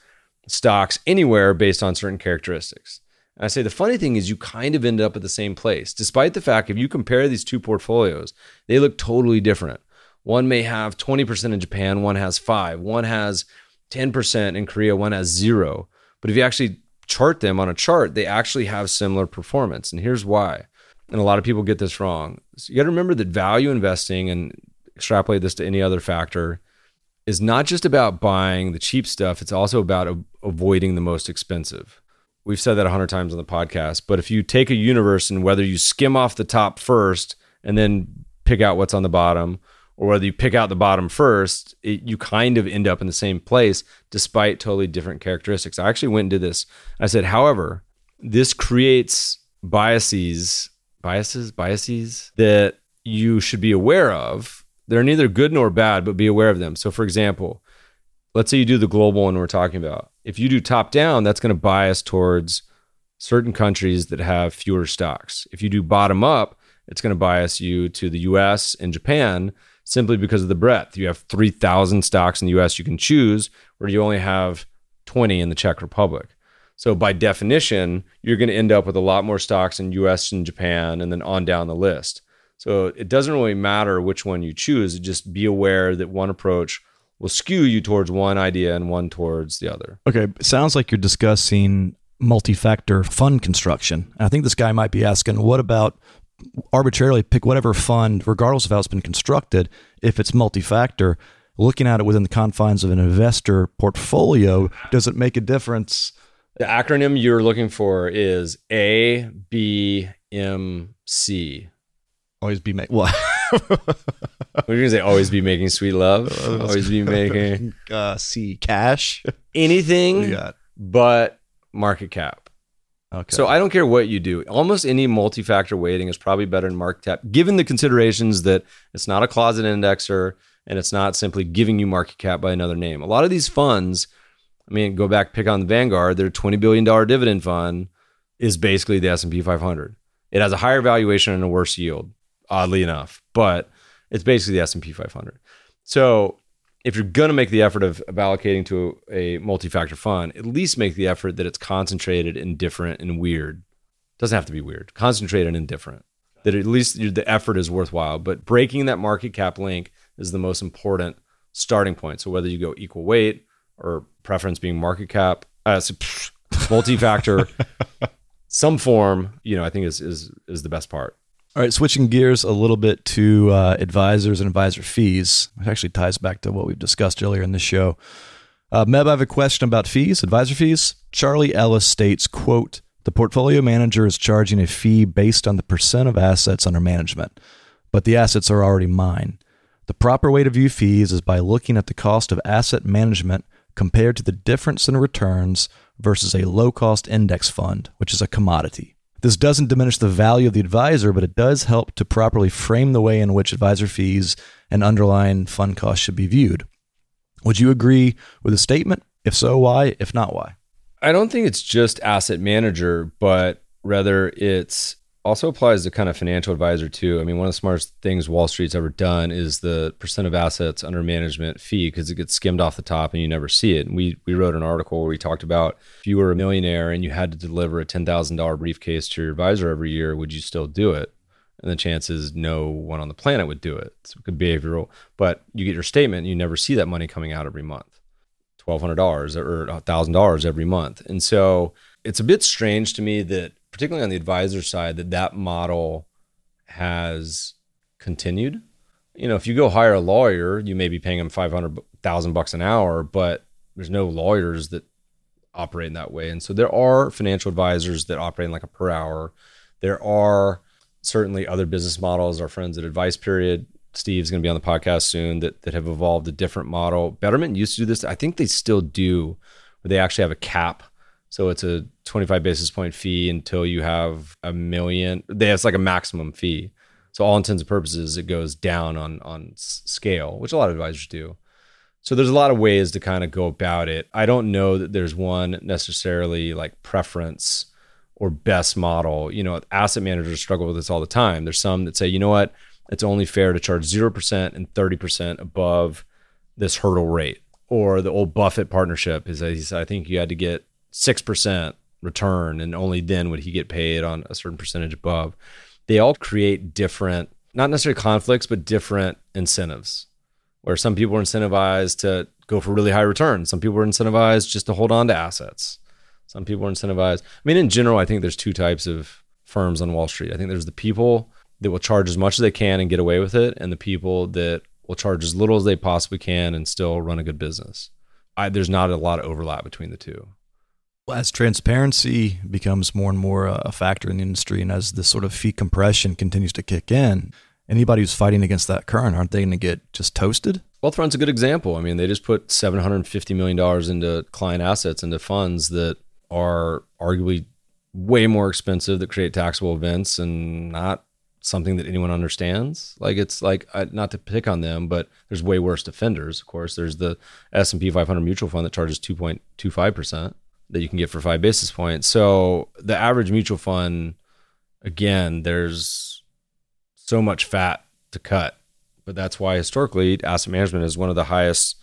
Speaker 2: stocks anywhere based on certain characteristics. And I say the funny thing is you kind of end up at the same place, despite the fact if you compare these two portfolios, they look totally different. One may have 20% in Japan, one has five, one has 10% in Korea, one has zero. But if you actually chart them on a chart, they actually have similar performance. And here's why. And a lot of people get this wrong. So you got to remember that value investing and extrapolate this to any other factor is not just about buying the cheap stuff, it's also about a- avoiding the most expensive. We've said that a hundred times on the podcast, but if you take a universe and whether you skim off the top first and then pick out what's on the bottom, or whether you pick out the bottom first, it, you kind of end up in the same place despite totally different characteristics. I actually went and did this. I said, however, this creates biases biases, biases that you should be aware of. They're neither good nor bad, but be aware of them. So, for example, let's say you do the global one we're talking about. If you do top down, that's going to bias towards certain countries that have fewer stocks. If you do bottom up, it's going to bias you to the US and Japan simply because of the breadth. You have 3,000 stocks in the US you can choose, where you only have 20 in the Czech Republic. So, by definition, you're going to end up with a lot more stocks in US and Japan and then on down the list. So, it doesn't really matter which one you choose. Just be aware that one approach will skew you towards one idea and one towards the other.
Speaker 3: Okay, sounds like you're discussing multi-factor fund construction. And I think this guy might be asking, what about arbitrarily pick whatever fund, regardless of how it's been constructed, if it's multi-factor, looking at it within the confines of an investor portfolio, does it make a difference?
Speaker 2: The acronym you're looking for is A B M C.
Speaker 3: Always be make what?
Speaker 2: You gonna say? Always be making sweet love. Always be making
Speaker 3: uh, C cash.
Speaker 2: Anything but market cap.
Speaker 3: Okay.
Speaker 2: So I don't care what you do. Almost any multi-factor weighting is probably better than market cap, given the considerations that it's not a closet indexer and it's not simply giving you market cap by another name. A lot of these funds, I mean, go back pick on the Vanguard. Their twenty billion dollar dividend fund is basically the S and P 500. It has a higher valuation and a worse yield, oddly enough, but it's basically the S and P 500. So if you're going to make the effort of, of allocating to a multi-factor fund, at least make the effort that it's concentrated and different and weird. Doesn't have to be weird. Concentrated and different. That at least the effort is worthwhile. But breaking that market cap link is the most important starting point. So whether you go equal weight or preference being market cap, uh, so, multi-factor, some form, you know, I think is is is the best part.
Speaker 3: All right, switching gears a little bit to uh, advisors and advisor fees. It actually ties back to what we've discussed earlier in the show. Uh, Meb, I have a question about fees, advisor fees. Charlie Ellis states, quote, the portfolio manager is charging a fee based on the percent of assets under management, but the assets are already mine. The proper way to view fees is by looking at the cost of asset management compared to the difference in returns versus a low cost index fund, which is a commodity. This doesn't diminish the value of the advisor, but it does help to properly frame the way in which advisor fees and underlying fund costs should be viewed. Would you agree with the statement? If so, why? If not, why?
Speaker 2: I don't think it's just asset manager, but rather it's also applies to kind of financial advisor too. I mean, one of the smartest things Wall Street's ever done is the percent of assets under management fee because it gets skimmed off the top and you never see it. And we we wrote an article where we talked about if you were a millionaire and you had to deliver a ten thousand dollar briefcase to your advisor every year, would you still do it? And the chances no one on the planet would do it. It's behavioral, but you get your statement, and you never see that money coming out every month. Twelve hundred dollars or thousand dollars every month, and so it's a bit strange to me that particularly on the advisor side, that that model has continued. You know, if you go hire a lawyer, you may be paying them five hundred thousand bucks an hour, but there's no lawyers that operate in that way. And so there are financial advisors that operate in like a per hour. There are certainly other business models. Our friends at Advice Period, Steve's going to be on the podcast soon that that have evolved a different model. Betterment used to do this. I think they still do, where they actually have a cap. So it's a 25 basis point fee until you have a million. They have like a maximum fee. So all intents and purposes, it goes down on on scale, which a lot of advisors do. So there's a lot of ways to kind of go about it. I don't know that there's one necessarily like preference or best model. You know, asset managers struggle with this all the time. There's some that say, you know what, it's only fair to charge 0% and 30% above this hurdle rate. Or the old Buffett partnership is I think you had to get 6% return and only then would he get paid on a certain percentage above. They all create different, not necessarily conflicts, but different incentives where some people are incentivized to go for really high returns. Some people are incentivized just to hold on to assets. Some people are incentivized. I mean, in general, I think there's two types of firms on Wall Street. I think there's the people that will charge as much as they can and get away with it, and the people that will charge as little as they possibly can and still run a good business. I, there's not a lot of overlap between the two.
Speaker 3: As transparency becomes more and more a factor in the industry, and as this sort of fee compression continues to kick in, anybody who's fighting against that current, aren't they going to get just toasted?
Speaker 2: Wealthfront's a good example. I mean, they just put seven hundred and fifty million dollars into client assets into funds that are arguably way more expensive that create taxable events and not something that anyone understands. Like it's like not to pick on them, but there's way worse defenders. Of course, there's the S and P 500 mutual fund that charges 2.25 percent that you can get for five basis points. So the average mutual fund, again, there's so much fat to cut, but that's why historically asset management is one of the highest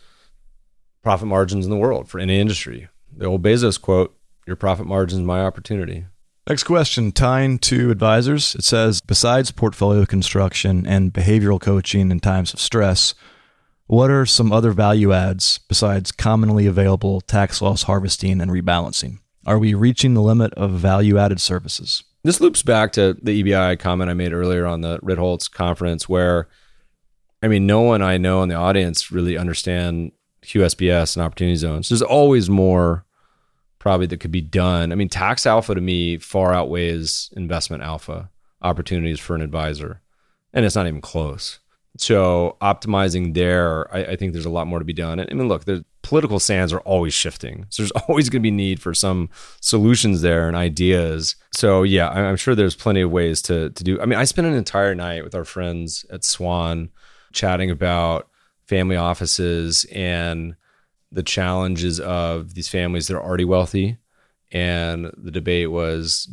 Speaker 2: profit margins in the world for any industry. The old Bezos quote: "Your profit margin is my opportunity."
Speaker 3: Next question, tying to advisors. It says, besides portfolio construction and behavioral coaching in times of stress, what are some other value adds besides commonly available tax loss harvesting and rebalancing? Are we reaching the limit of value added services?
Speaker 2: This loops back to the EBI comment I made earlier on the Ritholtz conference, where I mean, no one I know in the audience really understand QSBS and opportunity zones. There's always more probably that could be done. I mean, tax alpha to me far outweighs investment alpha opportunities for an advisor, and it's not even close. So optimizing there, I, I think there's a lot more to be done. And I mean, look, the political sands are always shifting, so there's always going to be need for some solutions there and ideas. So yeah, I'm sure there's plenty of ways to to do. I mean, I spent an entire night with our friends at Swan chatting about family offices and the challenges of these families that are already wealthy. And the debate was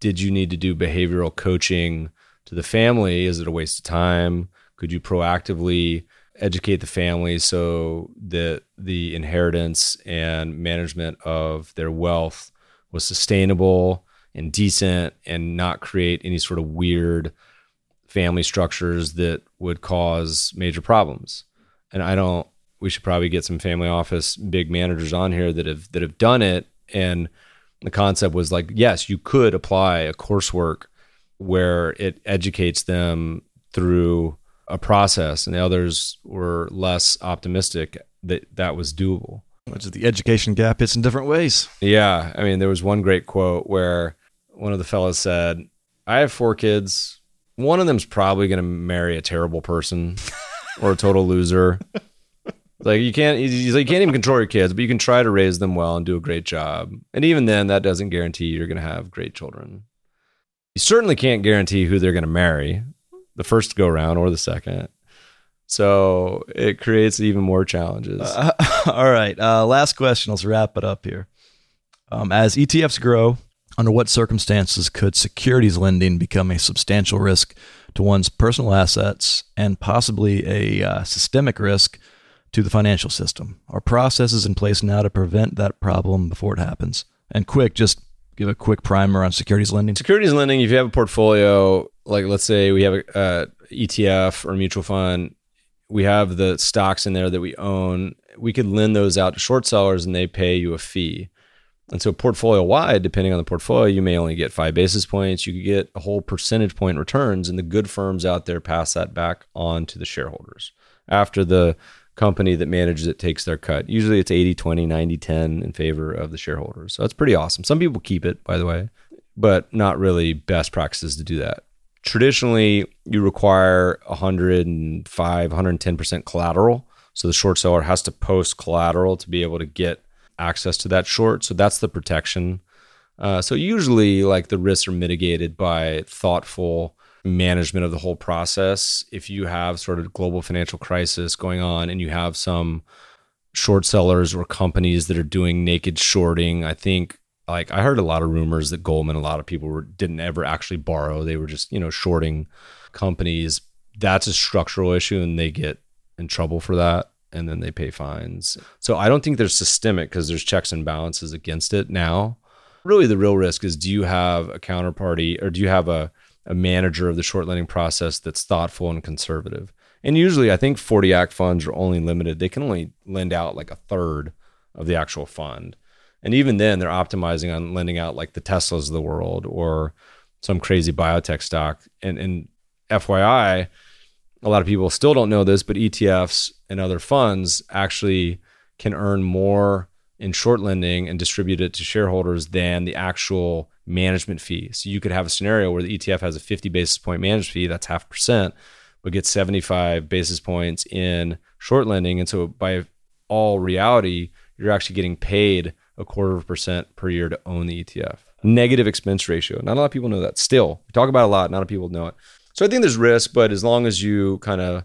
Speaker 2: did you need to do behavioral coaching to the family? Is it a waste of time? Could you proactively educate the family so that the inheritance and management of their wealth was sustainable and decent and not create any sort of weird family structures that would cause major problems? And I don't we should probably get some family office big managers on here that have that have done it and the concept was like yes you could apply a coursework where it educates them through a process and the others were less optimistic that that was doable.
Speaker 3: Which is the education gap hits in different ways.
Speaker 2: Yeah i mean there was one great quote where one of the fellows said i have four kids. One of them's probably going to marry a terrible person or a total loser. Like you can't, you can't even control your kids, but you can try to raise them well and do a great job. And even then, that doesn't guarantee you're going to have great children. You certainly can't guarantee who they're going to marry, the first go round or the second. So it creates even more challenges. Uh,
Speaker 3: all right, uh, last question. Let's wrap it up here. Um, as ETFs grow, under what circumstances could securities lending become a substantial risk to one's personal assets and possibly a uh, systemic risk to the financial system. Our processes in place now to prevent that problem before it happens. And quick, just give a quick primer on securities lending.
Speaker 2: Securities lending, if you have a portfolio, like let's say we have a, a ETF or mutual fund, we have the stocks in there that we own. We could lend those out to short sellers and they pay you a fee. And so, portfolio wide, depending on the portfolio, you may only get five basis points. You could get a whole percentage point returns, and the good firms out there pass that back on to the shareholders after the company that manages it takes their cut. Usually it's 80 20, 90 10 in favor of the shareholders. So that's pretty awesome. Some people keep it, by the way, but not really best practices to do that. Traditionally, you require 105, 110% collateral. So the short seller has to post collateral to be able to get access to that short. So that's the protection. Uh, so usually, like the risks are mitigated by thoughtful management of the whole process. If you have sort of global financial crisis going on and you have some short sellers or companies that are doing naked shorting, I think like I heard a lot of rumors that Goldman, a lot of people were, didn't ever actually borrow. They were just, you know, shorting companies. That's a structural issue and they get in trouble for that and then they pay fines. So I don't think there's systemic because there's checks and balances against it now. Really the real risk is do you have a counterparty or do you have a a manager of the short lending process that's thoughtful and conservative. And usually, I think 40 Act funds are only limited. They can only lend out like a third of the actual fund. And even then, they're optimizing on lending out like the Teslas of the world or some crazy biotech stock. And, and FYI, a lot of people still don't know this, but ETFs and other funds actually can earn more in short lending and distribute it to shareholders than the actual management fee. So you could have a scenario where the ETF has a 50 basis point management fee, that's half percent, but gets 75 basis points in short lending. And so by all reality, you're actually getting paid a quarter of a percent per year to own the ETF. Negative expense ratio. Not a lot of people know that. Still, we talk about a lot. Not a lot of people know it. So I think there's risk, but as long as you kind of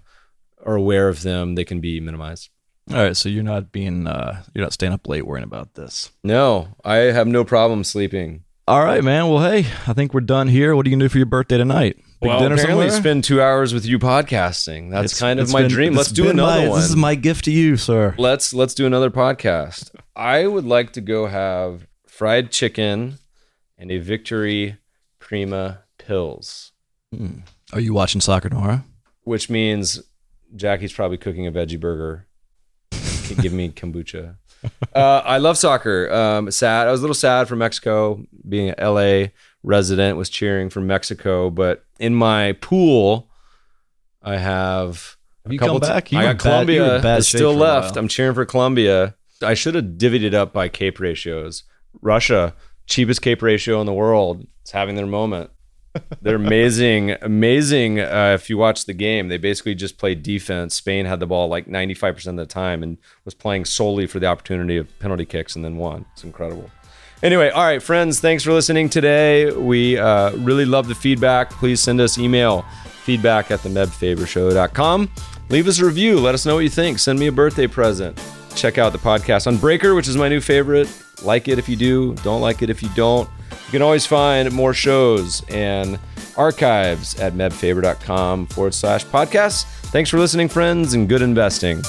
Speaker 2: are aware of them, they can be minimized.
Speaker 3: All right, so you're not being uh, you're not staying up late worrying about this.
Speaker 2: No, I have no problem sleeping.
Speaker 3: All right, man. Well, hey, I think we're done here. What are you gonna do for your birthday tonight? Big
Speaker 2: well,
Speaker 3: dinner
Speaker 2: apparently
Speaker 3: somewhere?
Speaker 2: spend two hours with you podcasting. That's
Speaker 3: It's-
Speaker 2: kind of my
Speaker 3: been-
Speaker 2: dream. Let's do another
Speaker 3: my-
Speaker 2: one.
Speaker 3: This is my gift to you, sir.
Speaker 2: let's let's do another podcast. I would like to go have fried chicken and a Victory Prima Pils,
Speaker 3: Hmm. Are you watching soccer, Nora?
Speaker 2: which means Jackie's probably cooking a veggie burger. Give me kombucha. Uh, I love soccer. Um, sad. I was a little sad for Mexico. Being an LA resident, was cheering for Mexico, but in my pool, I have.
Speaker 3: Have you come back? You
Speaker 2: I got
Speaker 3: bad-
Speaker 2: Colombia.
Speaker 3: in bad
Speaker 2: is
Speaker 3: shape
Speaker 2: still left. I'm cheering for Colombia. I should have divvied it up by cape ratios. Russia, cheapest cape ratio in the world, is having their moment. They're amazing, amazing. Uh, if you watch the game, they basically just played defense. Spain had the ball like 95% of the time and was playing solely for the opportunity of penalty kicks and then won. It's incredible. Anyway, all right, friends, thanks for listening today. We uh, really love the feedback. Please send us email feedback at the mebfabershow.com. Leave us a review. Let us know what you think. Send me a birthday present. Check out the podcast on Breaker, which is my new favorite. Like it if you do, don't like it if you don't. You can always find more shows and archives at mebfaber.com forward slash podcast. Thanks for listening, friends, and good investing.